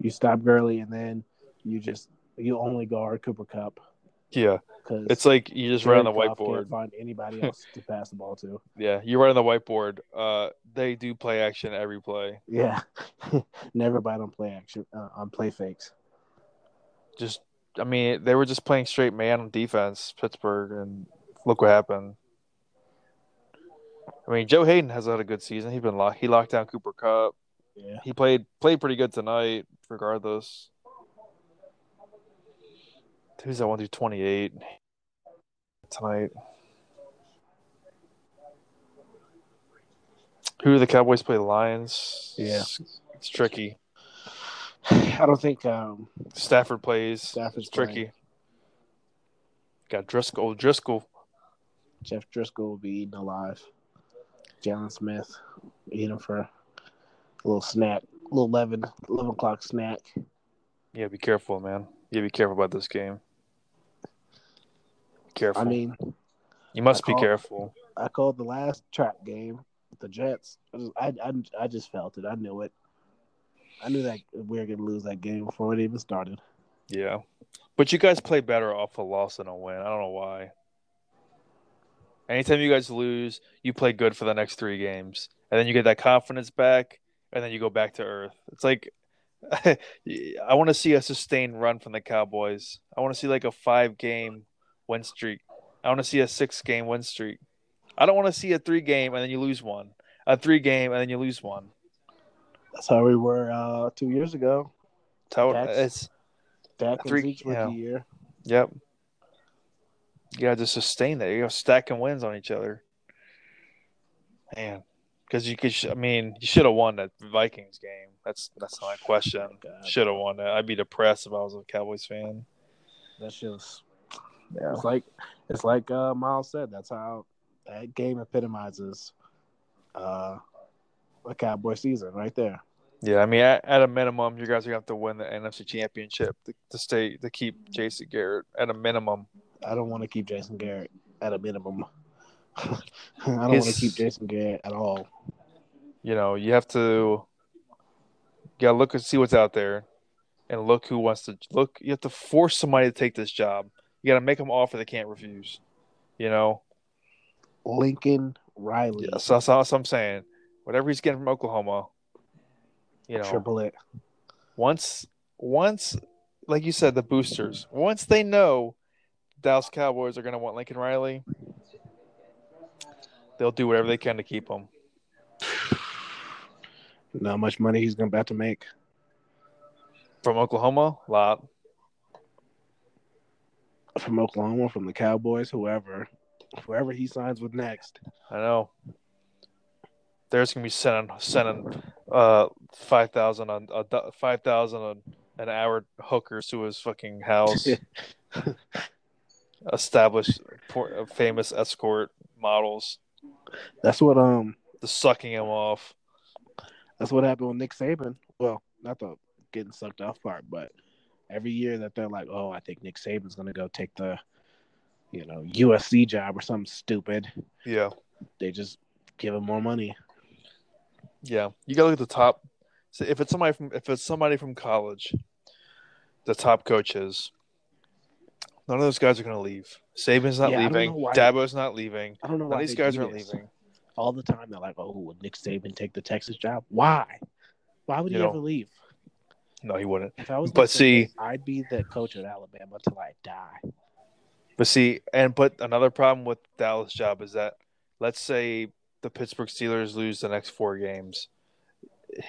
You stop Gurley, and then you just you only guard Cooper Kupp Yeah, it's like you just write on the whiteboard. Can't find anybody else to pass the ball to. Yeah, you write on the whiteboard. Uh, they do play action every play. Yeah, never bite on play action uh, on play fakes. Just, I mean, they were just playing straight man on defense, Pittsburgh, and look what happened. I mean, Joe Haden has had a good season. He's been locked. He locked down Cooper Kupp. Yeah, He played played pretty good tonight, regardless. Who's that one? Do twenty eight tonight. Who do the Cowboys play? The Lions. Yeah. it's, it's tricky. I don't think um, Stafford plays. Stafford's it's tricky. Got Driskel. Driskel. Jeff Driskel will be eaten alive. Jaylon Smith eat him for a little snack, little 11, 11 o'clock snack. Yeah, be careful, man. Yeah, be careful about this game. Be careful. I mean, you must I be call- careful. I called the last trap game with the Jets. I just, I, I, I just felt it. I knew it. I knew that we were going to lose that game before it even started. Yeah. But you guys play better off a loss than a win. I don't know why. Anytime you guys lose, you play good for the next three games. And then you get that confidence back, and then you go back to earth. It's like I want to see a sustained run from the Cowboys. I want to see like a five game win streak. I want to see a six game win streak. I don't want to see a three game and then you lose one. A three game and then you lose one. That's how we were uh, two years ago. That's how it's Dak and Three- Zeke's rookie year. Yep. You gotta just sustain that. You gotta stacking wins on each other. Man, because you could. sh- I mean, you should have won that Vikings game. That's that's not a question. God. Should have won that. I'd be depressed if I was a Cowboys fan. That's shit was Yeah. It's like it's like uh, Miles said. That's how that game epitomizes uh, a Cowboy season right there. Yeah, I mean, at, at a minimum, you guys are gonna have to win the NFC Championship to, to stay to keep Jason Garrett at a minimum. I don't want to keep Jason Garrett at a minimum. I don't want to keep Jason Garrett at all. You know, you have to. You gotta look and see what's out there, and look who wants to look. You have to force somebody to take this job. You gotta make them offer they can't refuse. You know, Lincoln Riley, so, that's what I'm saying. Whatever he's getting from Oklahoma, you know, triple it. once once like you said the boosters once they know Dallas Cowboys are going to want Lincoln Riley they'll do whatever they can to keep him Not much money he's going to about to make. from Oklahoma a lot from Oklahoma, from the Cowboys, whoever, whoever he signs with next. I know there's going to be sending sending uh 5000 on uh, 5000 on an hour hookers to his fucking house established por- famous escort models That's what um the sucking him off that's what happened with Nick Saban. Well, not the getting sucked off part, but every year that they're like, "Oh, I think Nick Saban's going to go take the you know USC job or something stupid. Yeah, They just give him more money. yeah. You gotta look at the top. So if it's somebody from if it's somebody from college, the top coaches, none of those guys are gonna leave. Saban's not Yeah, leaving. Dabo's not leaving. I don't know None why these guys aren't this. leaving. all the time. They're like, "Oh, would Nick Saban take the Texas job? Why? Why would You he know, ever leave?" No, he wouldn't. If I was, But see- I'd be the coach at Alabama till I die. But see, and but another problem with Dallas' job is that let's say the Pittsburgh Steelers lose the next four games,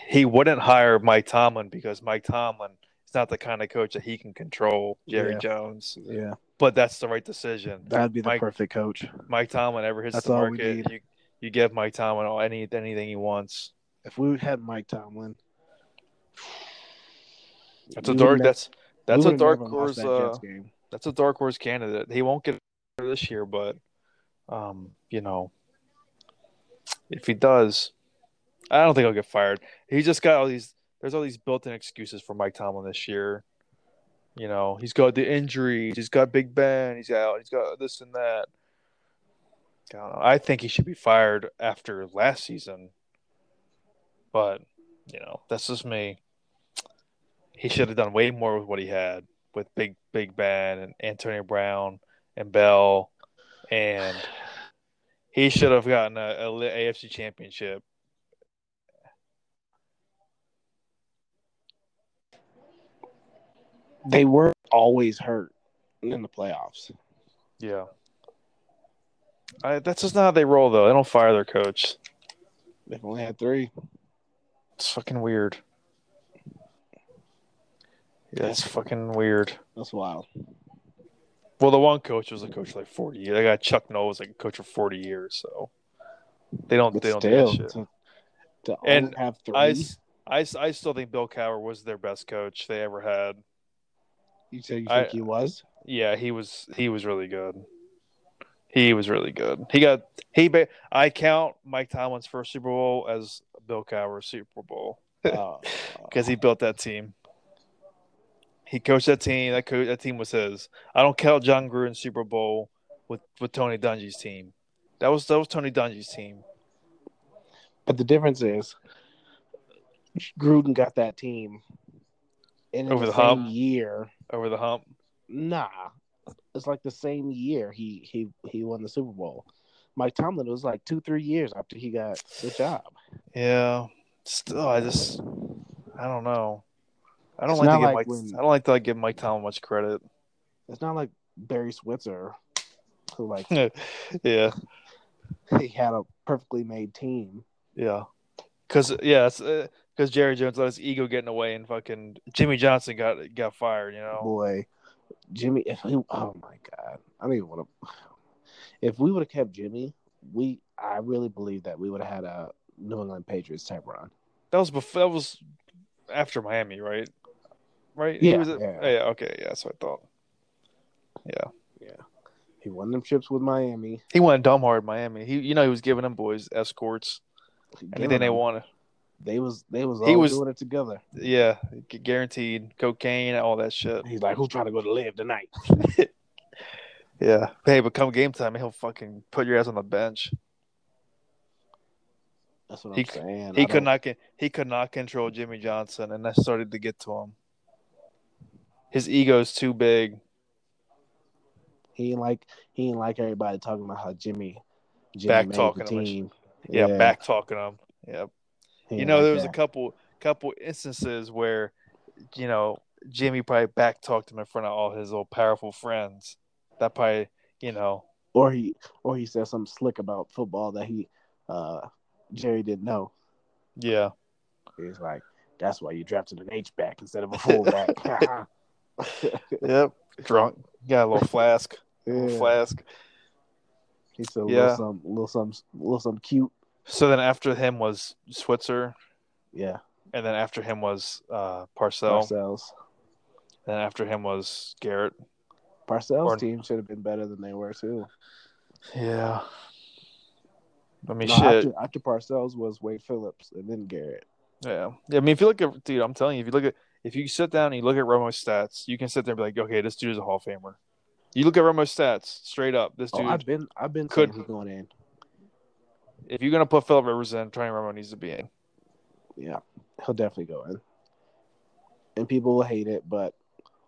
he wouldn't hire Mike Tomlin because Mike Tomlin is not the kind of coach that he can control Jerry Yeah. Jones. Yeah, But that's the right decision. that'd be the Mike- perfect coach. Mike Tomlin ever hits That's the market, you you give Mike Tomlin any anything he wants. If we had Mike Tomlin, That's a dark. That's that's a dark horse. Uh, that's a dark horse candidate. He won't get this year, but um, you know, if he does, I don't think he'll get fired. He just got all these. There's all these built-in excuses for Mike Tomlin this year. You know, he's got the injuries. He's got Big Ben. He's out. He's got this and that. I don't know. I think he should be fired after last season. But you know, that's just me. He should have done way more with what he had with Big Big Ben and Antonio Brown and Bell, and he should have gotten a, a AFC Championship. They were always hurt in the playoffs. Yeah, I, that's just not how they roll, though. They don't fire their coach. They've only had three. It's fucking weird. Yeah, it's fucking weird. That's wild. Well, the one coach was a coach for like forty years. That guy Chuck Noll was like a coach for forty years, so they don't But they don't still, do that shit. to, to And have three, I, I I still think Bill Cowher was their best coach they ever had. you said you I- think he was? Yeah, he was he was really good. He was really good. He got he. ba- I count Mike Tomlin's first Super Bowl as Bill Cowher's Super Bowl Uh, because he built that team. He coached that team. That co- that team was his. I don't count Jon Gruden's Super Bowl with with Tony Dungy's team. That was that was Tony Dungy's team. but the difference is, Gruden got that team and in Over the, the same hump. year. Over the hump. Nah, it's like the same year he he he won the Super Bowl. Mike Tomlin was like two three years after he got the job. Yeah. Still, I just I don't know. I don't It's like to give like Mike. when- I don't like to give Mike Tomlin much credit. It's not like Barry Switzer, who like yeah. he had a perfectly made team. Yeah, because yeah, because uh, Jerry Jones let his ego get in the way, and fucking Jimmy Johnson got got fired. You know, Boy, Jimmy, if he, oh my god, I don't even want to. If we would have kept Jimmy, we I really believe that we would have had a New England Patriots type run. that was before. That was after Miami, right? Right? He Yeah, was at- yeah. oh, yeah. Okay. Yeah. That's what I thought. Yeah. Yeah. He won them chips with Miami. He went dumb hard Miami. He, you know, he was giving them boys escorts, anything they wanted. They was they was He all was- doing it together. Yeah, guaranteed cocaine, and all that shit. He's like, "Who's trying to go to live tonight?" Yeah. Hey, but come game time, he'll fucking put your ass on the bench. That's what He- I'm saying. He I could don't- not. He could not control Jimmy Johnson, and that started to get to him. His ego's too big. He ain't like he ain't like everybody talking about how Jimmy, Jimmy Back talking the him team. Yeah, back talking him. Yeah, He you know, like there was a couple couple instances where, you know, Jimmy probably back talked him in front of all his old powerful friends. That probably, you know, or he or he said something slick about football that he uh Jerry didn't know. yeah, He's like, that's why you drafted an H back instead of a fullback. yep, drunk, got a little flask, little flask. He said a Yeah. little some little some little some cute. So then after him was Switzer, Yeah. and then after him was uh, Parcell, Parcells. and then after him was Garrett. Parcells Or- team should have been better than they were too. Yeah. I mean, No, shit. after, after Parcells was Wade Phillips and then Garrett. Yeah. yeah. I mean, if you look at, dude, I'm telling you, if you look at, if you sit down and you look at Romo's stats, you can sit there and be like, okay, this dude is a Hall of Famer. You look at Romo's stats straight up. This dude, Oh, dude, I've been I've been could- saying he's going in. if you're gonna put Philip Rivers in, Tony Romo needs to be in. Yeah, he'll definitely go in. And people will hate it, but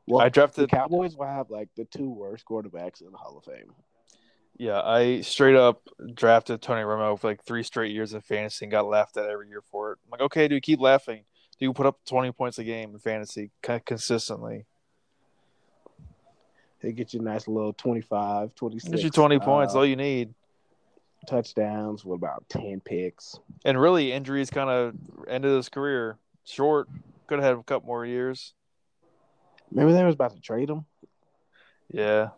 well, I the. Cowboys will have like the two worst quarterbacks in the Hall of Fame. Yeah, I straight up drafted Tony Romo for like three straight years in fantasy and got laughed at every year for it. I'm like, okay, dude, keep laughing. You put up 20 points a game in fantasy consistently. He'll get you a nice little 25, 26. Get you 20 points, uh, all you need. touchdowns with about 10 picks. And really, injuries kind of ended his career short. Could have had a couple more years. Remember they was about to trade him? Yeah.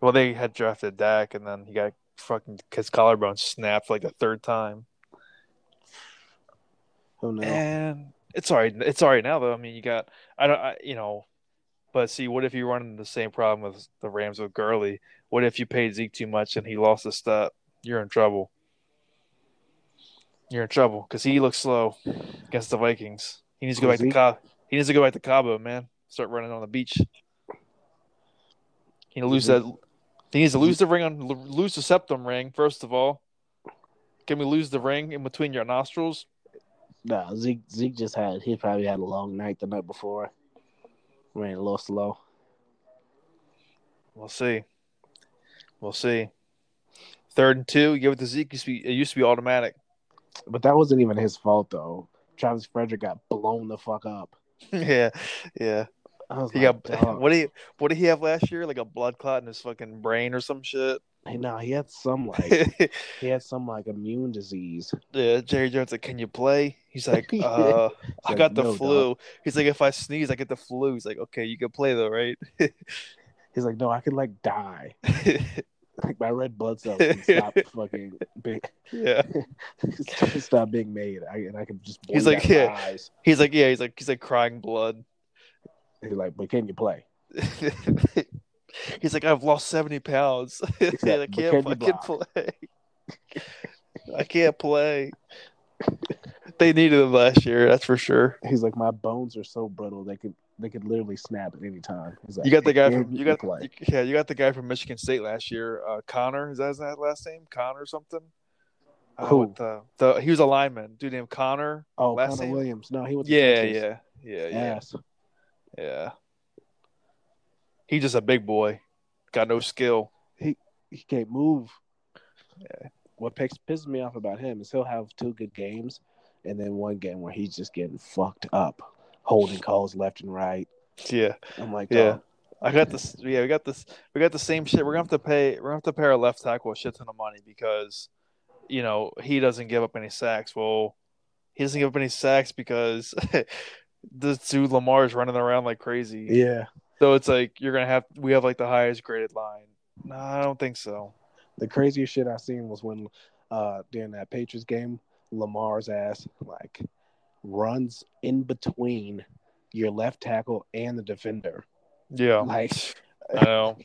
Well, they had drafted Dak, and then he got fucking his collarbone snapped like the third time. Who knows? And it's all right. It's all right now, though. I mean, you got I don't, I, you know, but see, what if you run into the same problem with the Rams with Gurley? What if you paid Zeke too much and he lost a step? You're in trouble. You're in trouble because he looks slow against the Vikings. He needs to go back to Zeke? Cabo. He needs to go back to Cabo, man. Start running on the beach. He needs to lose that. He needs to lose the ring on lose the septum ring first of all. Can we lose the ring in between your nostrils? Nah, Zeke Zeke just had he probably had a long night the night before. Ran a little slow. We'll see. We'll see. Third and two, you give it to Zeke. Used to be, it used to be automatic. But that wasn't even his fault though. Travis Frederick got blown the fuck up. yeah, yeah. He like, got dog. what did he what did he have last year? Like a blood clot in his fucking brain or some shit. Hey, no, he had some like he had some like immune disease. yeah, Jerry Jones like, can you play? He's like, uh, I like, got the "No, flu. He's like, if I sneeze, I get the flu. He's like, okay, you can play though, right? He's like, no, I could like die. Like my red blood cells can stop fucking being yeah. stop being made. I, and I can just He's like, out of my yeah. eyes. He's like, yeah. He's like, he's like crying blood. He's like, but can you play? He's like, I've lost seventy pounds. He's I can't can fucking play. I can't play. They needed him last year, that's for sure. He's like, my bones are so brittle they could they could literally snap at any time. He's like, You got the guy from you got you- yeah you got the guy from Michigan State last year, uh, Connor. Is that his last name? Connor something. Uh, Who? the, the he was a lineman, dude named Connor. Oh, last Connor name? Williams. No, he was. Yeah, yeah, yeah, yeah, Ass. yeah. He's just a big boy, got no skill. He He can't move. Yeah. What pisses pisses me off about him is he'll have two good games, and then one game where he's just getting fucked up, holding calls left and right. Yeah. I'm like, Yeah. dog, I got this. Yeah, we got this. We got the same shit. We're gonna have to pay. We're gonna have to pay our left tackle a shit ton of money because, you know, he doesn't give up any sacks. Well, he doesn't give up any sacks because this dude Lamar is running around like crazy. yeah. So it's like you're gonna have. We have like the highest graded line. No, I don't think so. The craziest shit I seen was when uh during that Patriots game, Lamar's ass like runs in between your left tackle and the defender. Yeah, Like I know.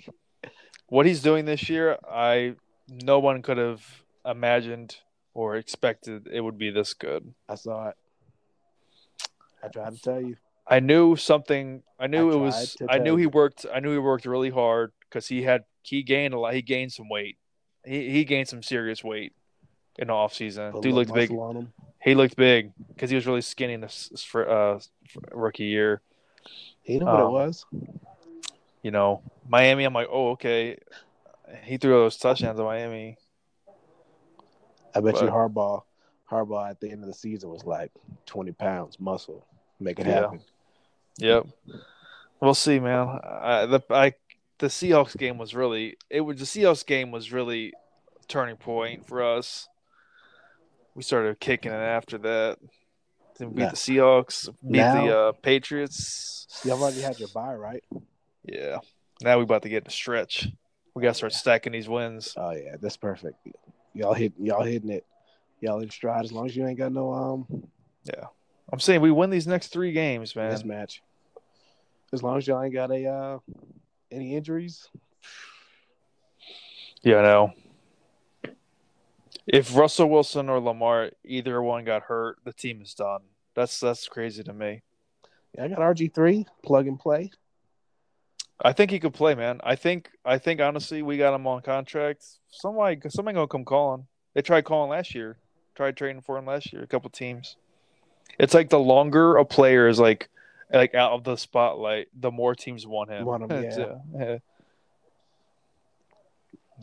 What he's doing this year, I no one could have imagined or expected it would be this good. I saw it. I tried to tell you. I knew something. I knew I it was. I knew he worked. I knew he worked really hard because he had. He gained a lot. He gained some weight. He he gained some serious weight in the off season. Dude looked big. on him. He looked big because he was really skinny in this for uh rookie year. He knew what Um, it was. You know, Miami. I'm like, oh okay. He threw those touchdowns at Miami. I bet you but- Harbaugh, Harbaugh at the end of the season was like twenty pounds muscle. Make it Yeah. happen. Yep. We'll see, man. I, the I the Seahawks game was really it was the Seahawks game was really a turning point for us. We started kicking it after that. Then we beat Nah. the Seahawks, beat the uh, Patriots. Y'all already had your bye, right? Yeah. Now we about to get in a stretch. We gotta start stacking these wins. Oh yeah, that's perfect. Y'all hit y'all hitting it. Y'all in stride as long as you ain't got no um Yeah. I'm saying we win these next three games, man. mismatch. As long as y'all ain't got a uh any injuries. Yeah, I know. If Russell Wilson or Lamar, either one got hurt, the team is done. That's that's crazy to me. Yeah, I got RG three, plug and play. I think he could play, man. I think I think honestly we got him on contract. Somebody somebody gonna come calling. They tried calling last year. Tried trading for him last year. A couple teams. It's like the longer a player is like like out of the spotlight, the more teams want him. Want him, yeah. yeah.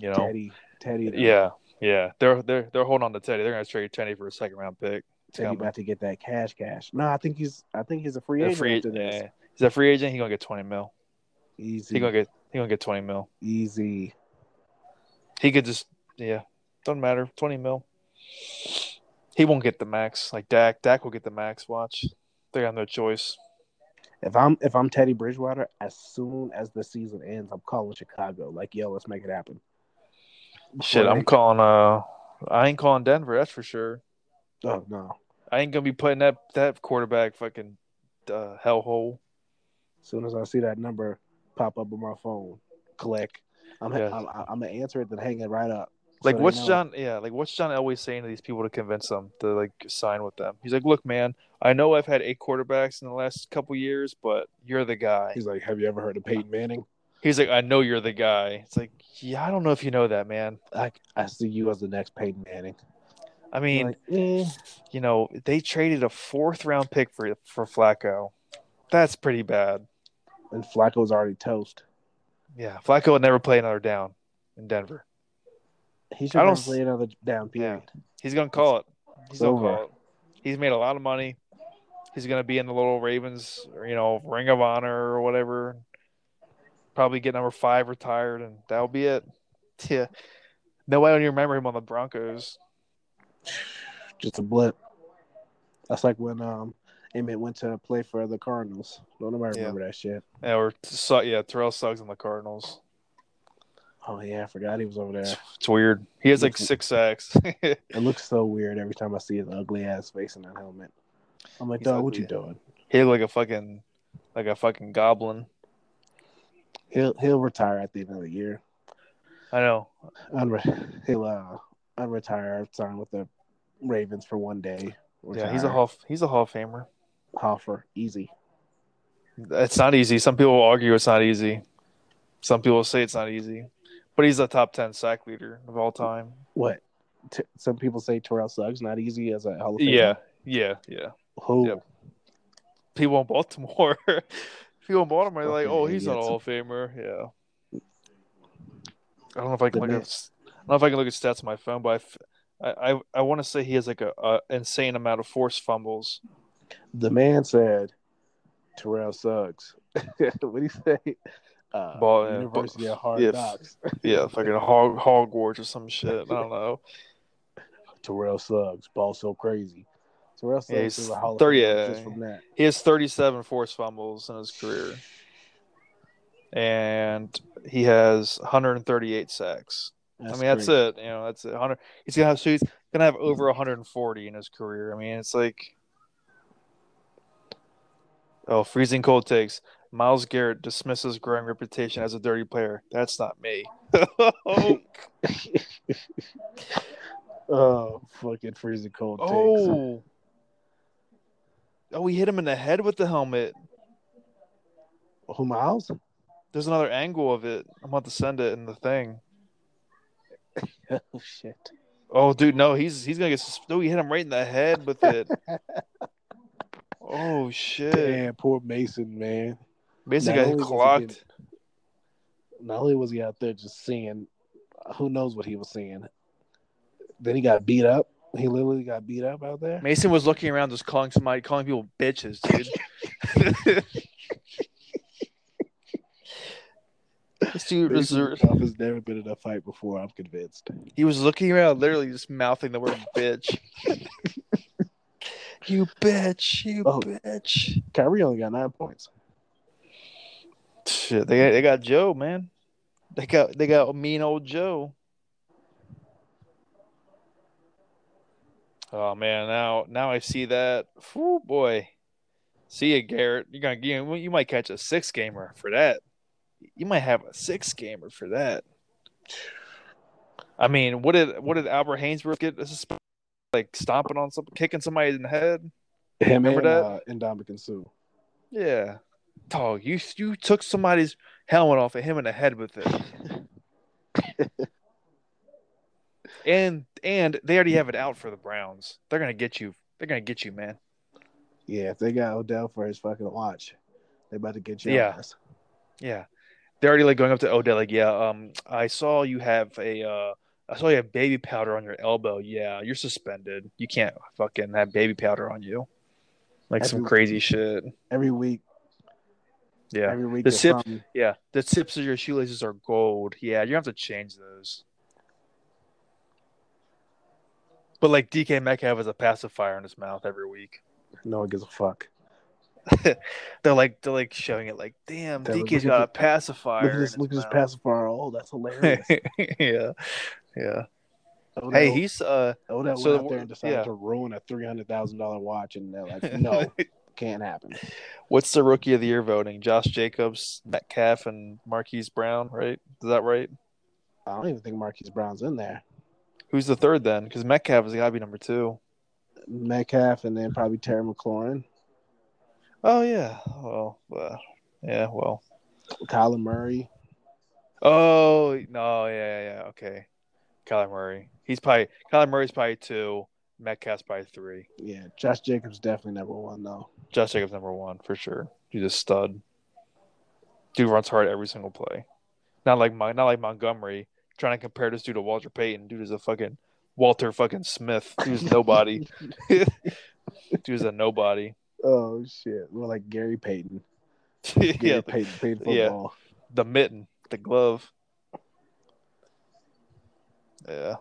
You know, Teddy, Teddy, yeah, yeah. They're they're they're holding on to Teddy. They're gonna trade Teddy for a second round pick. Teddy coming. about to get that cash, cash. No, I think he's, I think he's a free A agent free, after this. yeah. He's a free agent. He gonna get twenty mil. Easy, He gonna get he gonna get twenty mil. easy. He could just yeah, doesn't matter. Twenty mil. He won't get the max like Dak. Dak will get the max. Watch, they got no choice. If I'm, if I'm Teddy Bridgewater, as soon as the season ends, I'm calling Chicago. Like, yo, let's make it happen. Shit, I'm calling. Uh, I ain't calling Denver. That's for sure. Oh no. I ain't gonna be putting that that quarterback fucking uh, hellhole. As soon as I see that number pop up on my phone, click. I'm, Yeah. I'm, I'm gonna answer it, then hang it right up. Like So what's. John? Yeah, like what's John Elway saying to these people to convince them to like sign with them? He's like, look, man, I know I've had eight quarterbacks in the last couple years, but you're the guy. He's like, "Have you ever heard of Peyton Manning?" He's like, I know you're the guy. It's like, yeah, I don't know if you know that, man. I, I see you as the next Peyton Manning. I mean, like, eh. you know, they traded a fourth round pick for for Flacco. That's pretty bad. and Flacco's already toast. Yeah, Flacco would never play another down in Denver. He I should don't never play another down period. He's gonna call it. He's gonna call it. He's made a lot of money. He's gonna be in the little Ravens, you know, Ring of Honor or whatever. Probably get number five retired, and that'll be it. Yeah. Nobody don't even remember him on the Broncos. Just a blip. That's like when um Emmitt went to play for the Cardinals. Don't nobody Yeah. remember that shit. Yeah, or yeah, Terrell Suggs on the Cardinals. Oh yeah, I forgot he was over there. It's, it's weird. He has like six sacks. It looks so weird every time I see his ugly ass face in that helmet. I'm like, dog, what you doing? he look like a fucking like a fucking goblin. He'll he'll retire at the end of the year. I know. Unre- he'll uh unretire, sign with the Ravens for one day. Yeah, he's a hall he's a Hall of Famer. Hoffer, easy. It's not easy. Some people argue it's not easy. Some people say it's not easy. But he's a top ten sack leader of all time. What? T- some people say Terrell Suggs not easy as a Hall of Famer. Yeah, yeah, yeah. Who? Yep. People in Baltimore. people in Baltimore are like, oh, he's not a idiots. Hall of Famer. Yeah. I don't know if I can The look at. I don't know if I can look at stats on my phone, but I, I, I want to say he has like a, a insane amount of forced fumbles. The man said Terrell Suggs. what do you say? Uh, Ball- yeah, University ball- of Hard yeah, Knocks. Yeah, fucking hog Hogwarts or some shit. I don't know. Terrell Suggs, ball so crazy. Terrell Suggs Yeah, he's is a Hall of 30, yeah. just from that. He has 37 forced fumbles in his career. And he has 138 sacks. I mean, that's great. it. You know, that's it. 100. He's gonna have so he's gonna have over 140 in his career. I mean, it's like, oh, freezing cold takes. Myles Garrett dismisses growing reputation as a dirty player. That's not me. oh, Oh, fucking freezing cold takes. oh, oh, he hit him in the head with the helmet. Who Myles? There's another angle of it. I'm about to send it in the thing. oh shit. Oh, dude, no, he's he's gonna get. No, he hit him right in the head with it. oh shit! Damn, poor Mason, man. Basically, got only was he clocked. Not only was he out there just seeing, who knows what he was seeing. Then he got beat up. He literally got beat up out there. Mason was looking around, just calling somebody, calling people bitches, dude. this dude was, has never been in a fight before. I'm convinced. he was looking around, literally just mouthing the word bitch. you bitch, you Oh. bitch. Kyrie only got nine points. Shit, they they got Joe, man. They got they got mean old Joe. Oh man, now now I see that. Whew, boy. See you, Garrett. You're gonna you, you might catch a six gamer for that. You might have a six gamer for that. I mean, what did what did Albert Haynesworth get? Like stomping on something, kicking somebody in the head. Him Remember and, that? Uh, and Ndamukong Suh. Yeah. Dog, you you took somebody's helmet off, and him in the head with it. and and they already have it out for the Browns. They're gonna get you. They're gonna get you, man. Yeah, if they got Odell for his fucking watch, they about to get you. Yeah. Yeah, they're already like going up to Odell. Like, yeah, um, I saw you have a, uh, I saw you have baby powder on your elbow. Yeah, you're suspended. You can't fucking have baby powder on you. Like some crazy shit. Every week, Yeah, every week. The there's sip- yeah. The tips of your shoelaces are gold. Yeah, you have to change those. But like DK Metcalf has a pacifier in his mouth every week. No one gives a fuck. they're like they're like showing it like, damn, like, DK's got a pacifier. Look at this! his Look at this mouth. pacifier. Oh, that's hilarious. yeah, yeah. Odell, Hey, he's uh Odell so went out there and decided yeah. to ruin a three hundred thousand dollar watch, and they're like, "No, can't happen." what's the rookie of the year voting? Josh Jacobs, Metcalf, and Marquise Brown, right? Is that right? I don't even think Marquise Brown's in there. Who's the third then? Because Metcalf has got to be number two. Metcalf, and then probably Terry McLaurin, Oh yeah. Well, uh, yeah. Well. Kyler Murray. Oh no. Yeah. Yeah. yeah. Okay. Kyler Murray. He's probably Kyler Murray's probably two. Metcalf's by three. Yeah, Josh Jacobs definitely number one though. Josh Jacobs number one for sure. He's a stud. Dude runs hard every single play. Not like Mon- not like Montgomery trying to compare this dude to Walter Payton. Dude is a fucking Walter fucking Smith. Dude's nobody. Dude's a nobody. Oh shit! Well, like Gary Payton. Gary yeah, Payton, Payton yeah. the mitten, the glove. Yeah,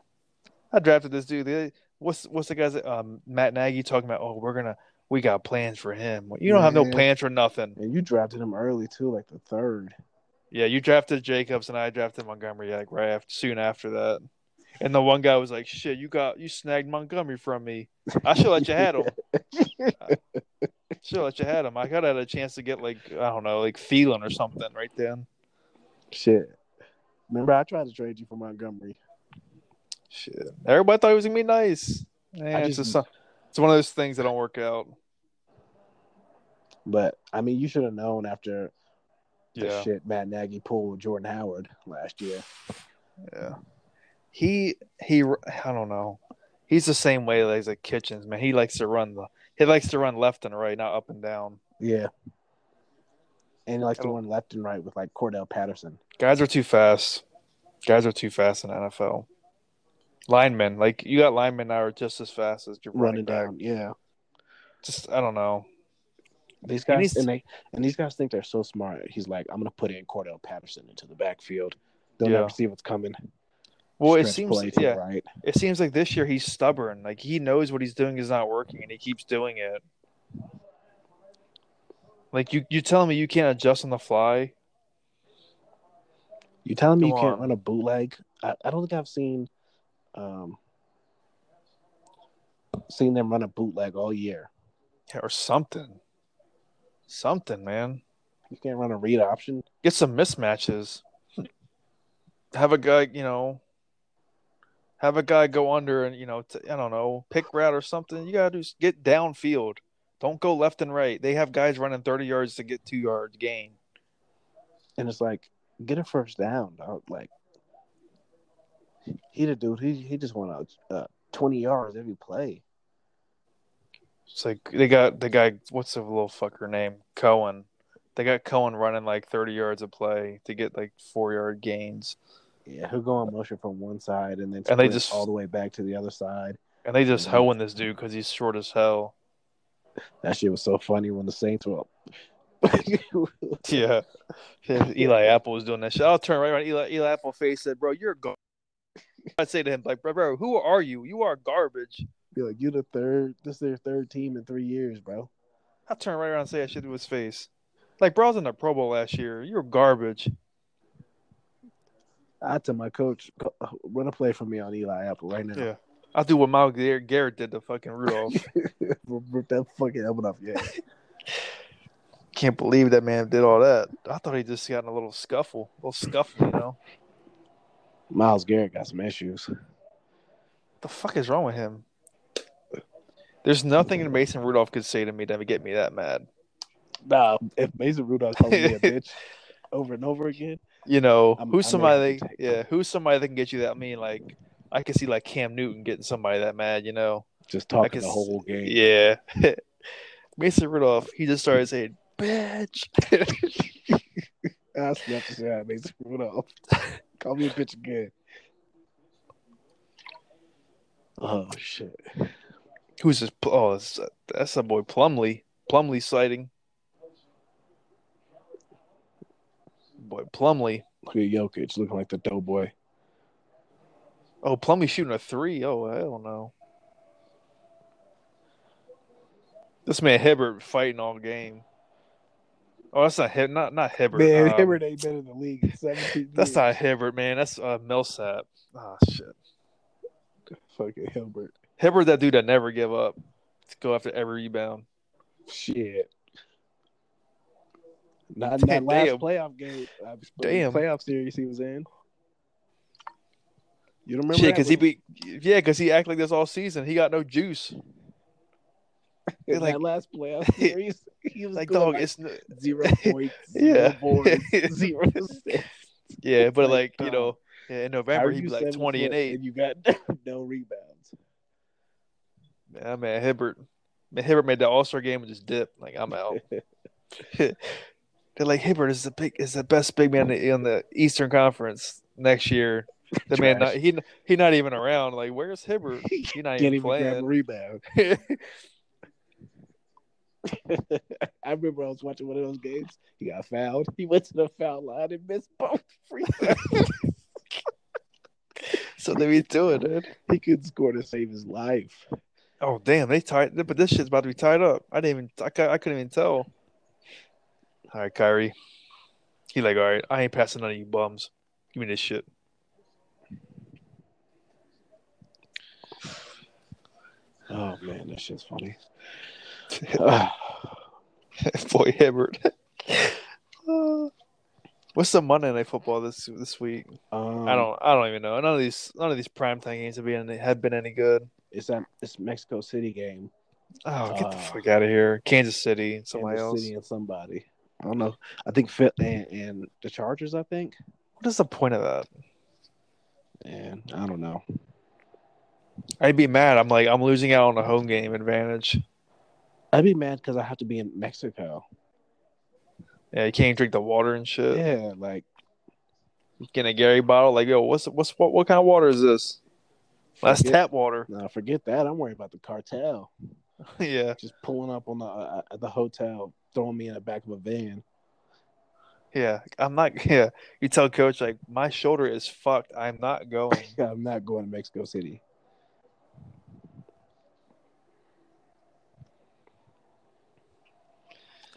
I drafted this dude. What's what's the guy's um Matt Nagy talking about? Oh, we're gonna we got plans for him. You don't have no plans for nothing. And you drafted him early too, like the third. Yeah, you drafted Jacobs and I drafted Montgomery like right after, soon after that. And the one guy was like, "Shit, you got you snagged Montgomery from me. I should let you had him. Should let you had him. I could have had a chance to get like I don't know, like Thielen or something right then. Shit. Remember, I tried to trade you for Montgomery. Shit, everybody thought he was gonna be nice. Yeah, it's just- just it's one of those things that don't work out. But I mean, you should have known after the Yeah, shit Matt Nagy pulled with Jordan Howard last year. yeah. He he. I don't know. He's the same way as like Kitchens, man. He likes to run the. He likes to run left and right, not up and down. Yeah. And he likes to run left and right with like Cordarrelle Patterson. Guys are too fast. Guys are too fast in the NFL. Linemen, like you got linemen now are just as fast as your running running back. down. Yeah. Just I don't know. These guys needs and they and these guys think they're so smart. He's like, I'm gonna put in Cordarrelle Patterson into the backfield. They'll Yeah. never see what's coming. Well, it seems play yeah, right. it seems like this year he's stubborn. Like he knows what he's doing is not working, and he keeps doing it. Like you, you telling me you can't adjust on the fly? You telling me Come you can't run a bootleg? I, I don't think I've seen um seen them run a bootleg all year. Yeah, or something, something, man. You can't run a read option. Get some mismatches. Have a guy, you know, have a guy go under and you know, t- I don't know, pick route or something. You gotta do get downfield. Don't go left and right. They have guys running thirty yards to get two yards gain. And it's like, get a first down, dog. Like he the dude, he he just went out uh, twenty yards every play. It's like they got the guy. What's the little fucker name? Cohen. They got Cohen running like thirty yards a play to get like four yard gains, Yeah, he'll go on motion from one side and then And they just- all the way back to the other side. and they just hoeing this dude because he's short as hell. That shit was so funny when the Saints were up. Yeah, Eli Apple was doing that shit. I'll turn right around. Eli Eli Apple face said, "Bro, you're gar-. I'd say to him like, "Bro, bro, who are you? You are garbage." Be like, you the third. This is their third team in three years, bro. I turn right around and say that shit to his face. Like, bro, I was in the Pro Bowl last year. You're garbage. I tell my coach, "Go- run a play for me on Eli Apple right now. Yeah. I'll do what Myles Garrett did to fucking Rudolph. Rip that fucking helmet off your head. Can't believe that man did all that. I thought he just got in a little scuffle, a little scuffle, you know. Myles Garrett got some issues. the fuck is wrong with him? There's nothing that Mason Rudolph could say to me that would get me that mad. Nah, if Mason Rudolph calls me a bitch, over and over again. You know, I'm- who's I may somebody? take yeah, who's somebody that can get you that? I mean, like, I can see like Cam Newton getting somebody that mad. You know, Just talking can the whole game. Yeah. Mason Rudolph, he just started saying, "Bitch." I snapped to say screwed off. Call me a bitch again. Oh shit. Who's this? Oh, that's, that's that boy Plumlee. Plumlee sighting. Boy Plumlee. Look at Jokic looking like the doughboy. Oh, Plumlee shooting a three. Oh, hell no. This man Hibbert fighting all game. Oh, that's not Hib, not not Hibbert. Man, um, Hibbert ain't been in the league in 17 That's not Hibbert, man. That's uh, Millsap. Oh shit. fucking. Hibbert, Hibbert that dude that never give up. To go after every rebound. Shit. Not in that last Damn. playoff game. uh, Damn. Playoff series he was in. You don't remember Shit, that? because he be yeah, because he act like this all season. He got no juice. In like- that last playoff series, he was Like dog, like it's n- zero points, zero Yeah. boards, zero assists. yeah, but like, like you know, in November he'd be like twenty and eight. and you got no rebounds. Yeah, man, Hibbert, man, Hibbert made the All Star game and just dipped. Like I'm out. They're like Hibbert is the big is the best big man in the, Eastern Conference next year. The man, not, he he not even around. Like where's Hibbert? He not even even playing. rebound. I remember I was watching one of those games. He got fouled. He went to the foul line and missed both free throws. so they be doing it. he couldn't score to save his life. Oh damn, they tied. But this shit's about to be tied up. I didn't even. I, I couldn't even tell. All right, Kyrie. He like, all right, I ain't passing none of you bums. Give me this shit. Oh man, that shit's funny. Boy, Hibbert. Uh, What's the Monday Night Football this this week? um, I don't. I don't even know. None of these. None of these primetime games have been have been any good. It's that it's Mexico City game. Oh, get the Uh, fuck out of here! Kansas City, somebody Kansas else. City and somebody. I don't know. I think Fit and, and the Chargers. I think. What is the point of that? And I don't know. I'd be mad. I'm like, I'm losing out on a home game advantage. I'd be mad because I have to be in Mexico. Yeah, you can't drink the water and shit. Yeah, like Getting a Gary bottle, like, yo, what's what's what? What kind of water is this? That's Forget- tap water. no, forget that. I'm worried about the cartel. yeah, Just pulling up on the uh, at the hotel, throwing me in the back of a van. yeah. I'm not. Yeah, you tell coach like my shoulder is fucked. I'm not going. I'm not going to Mexico City.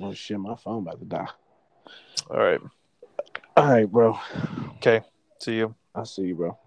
Oh shit, my phone about to die. All right. All right, bro. Okay. See you. I'll see you, bro.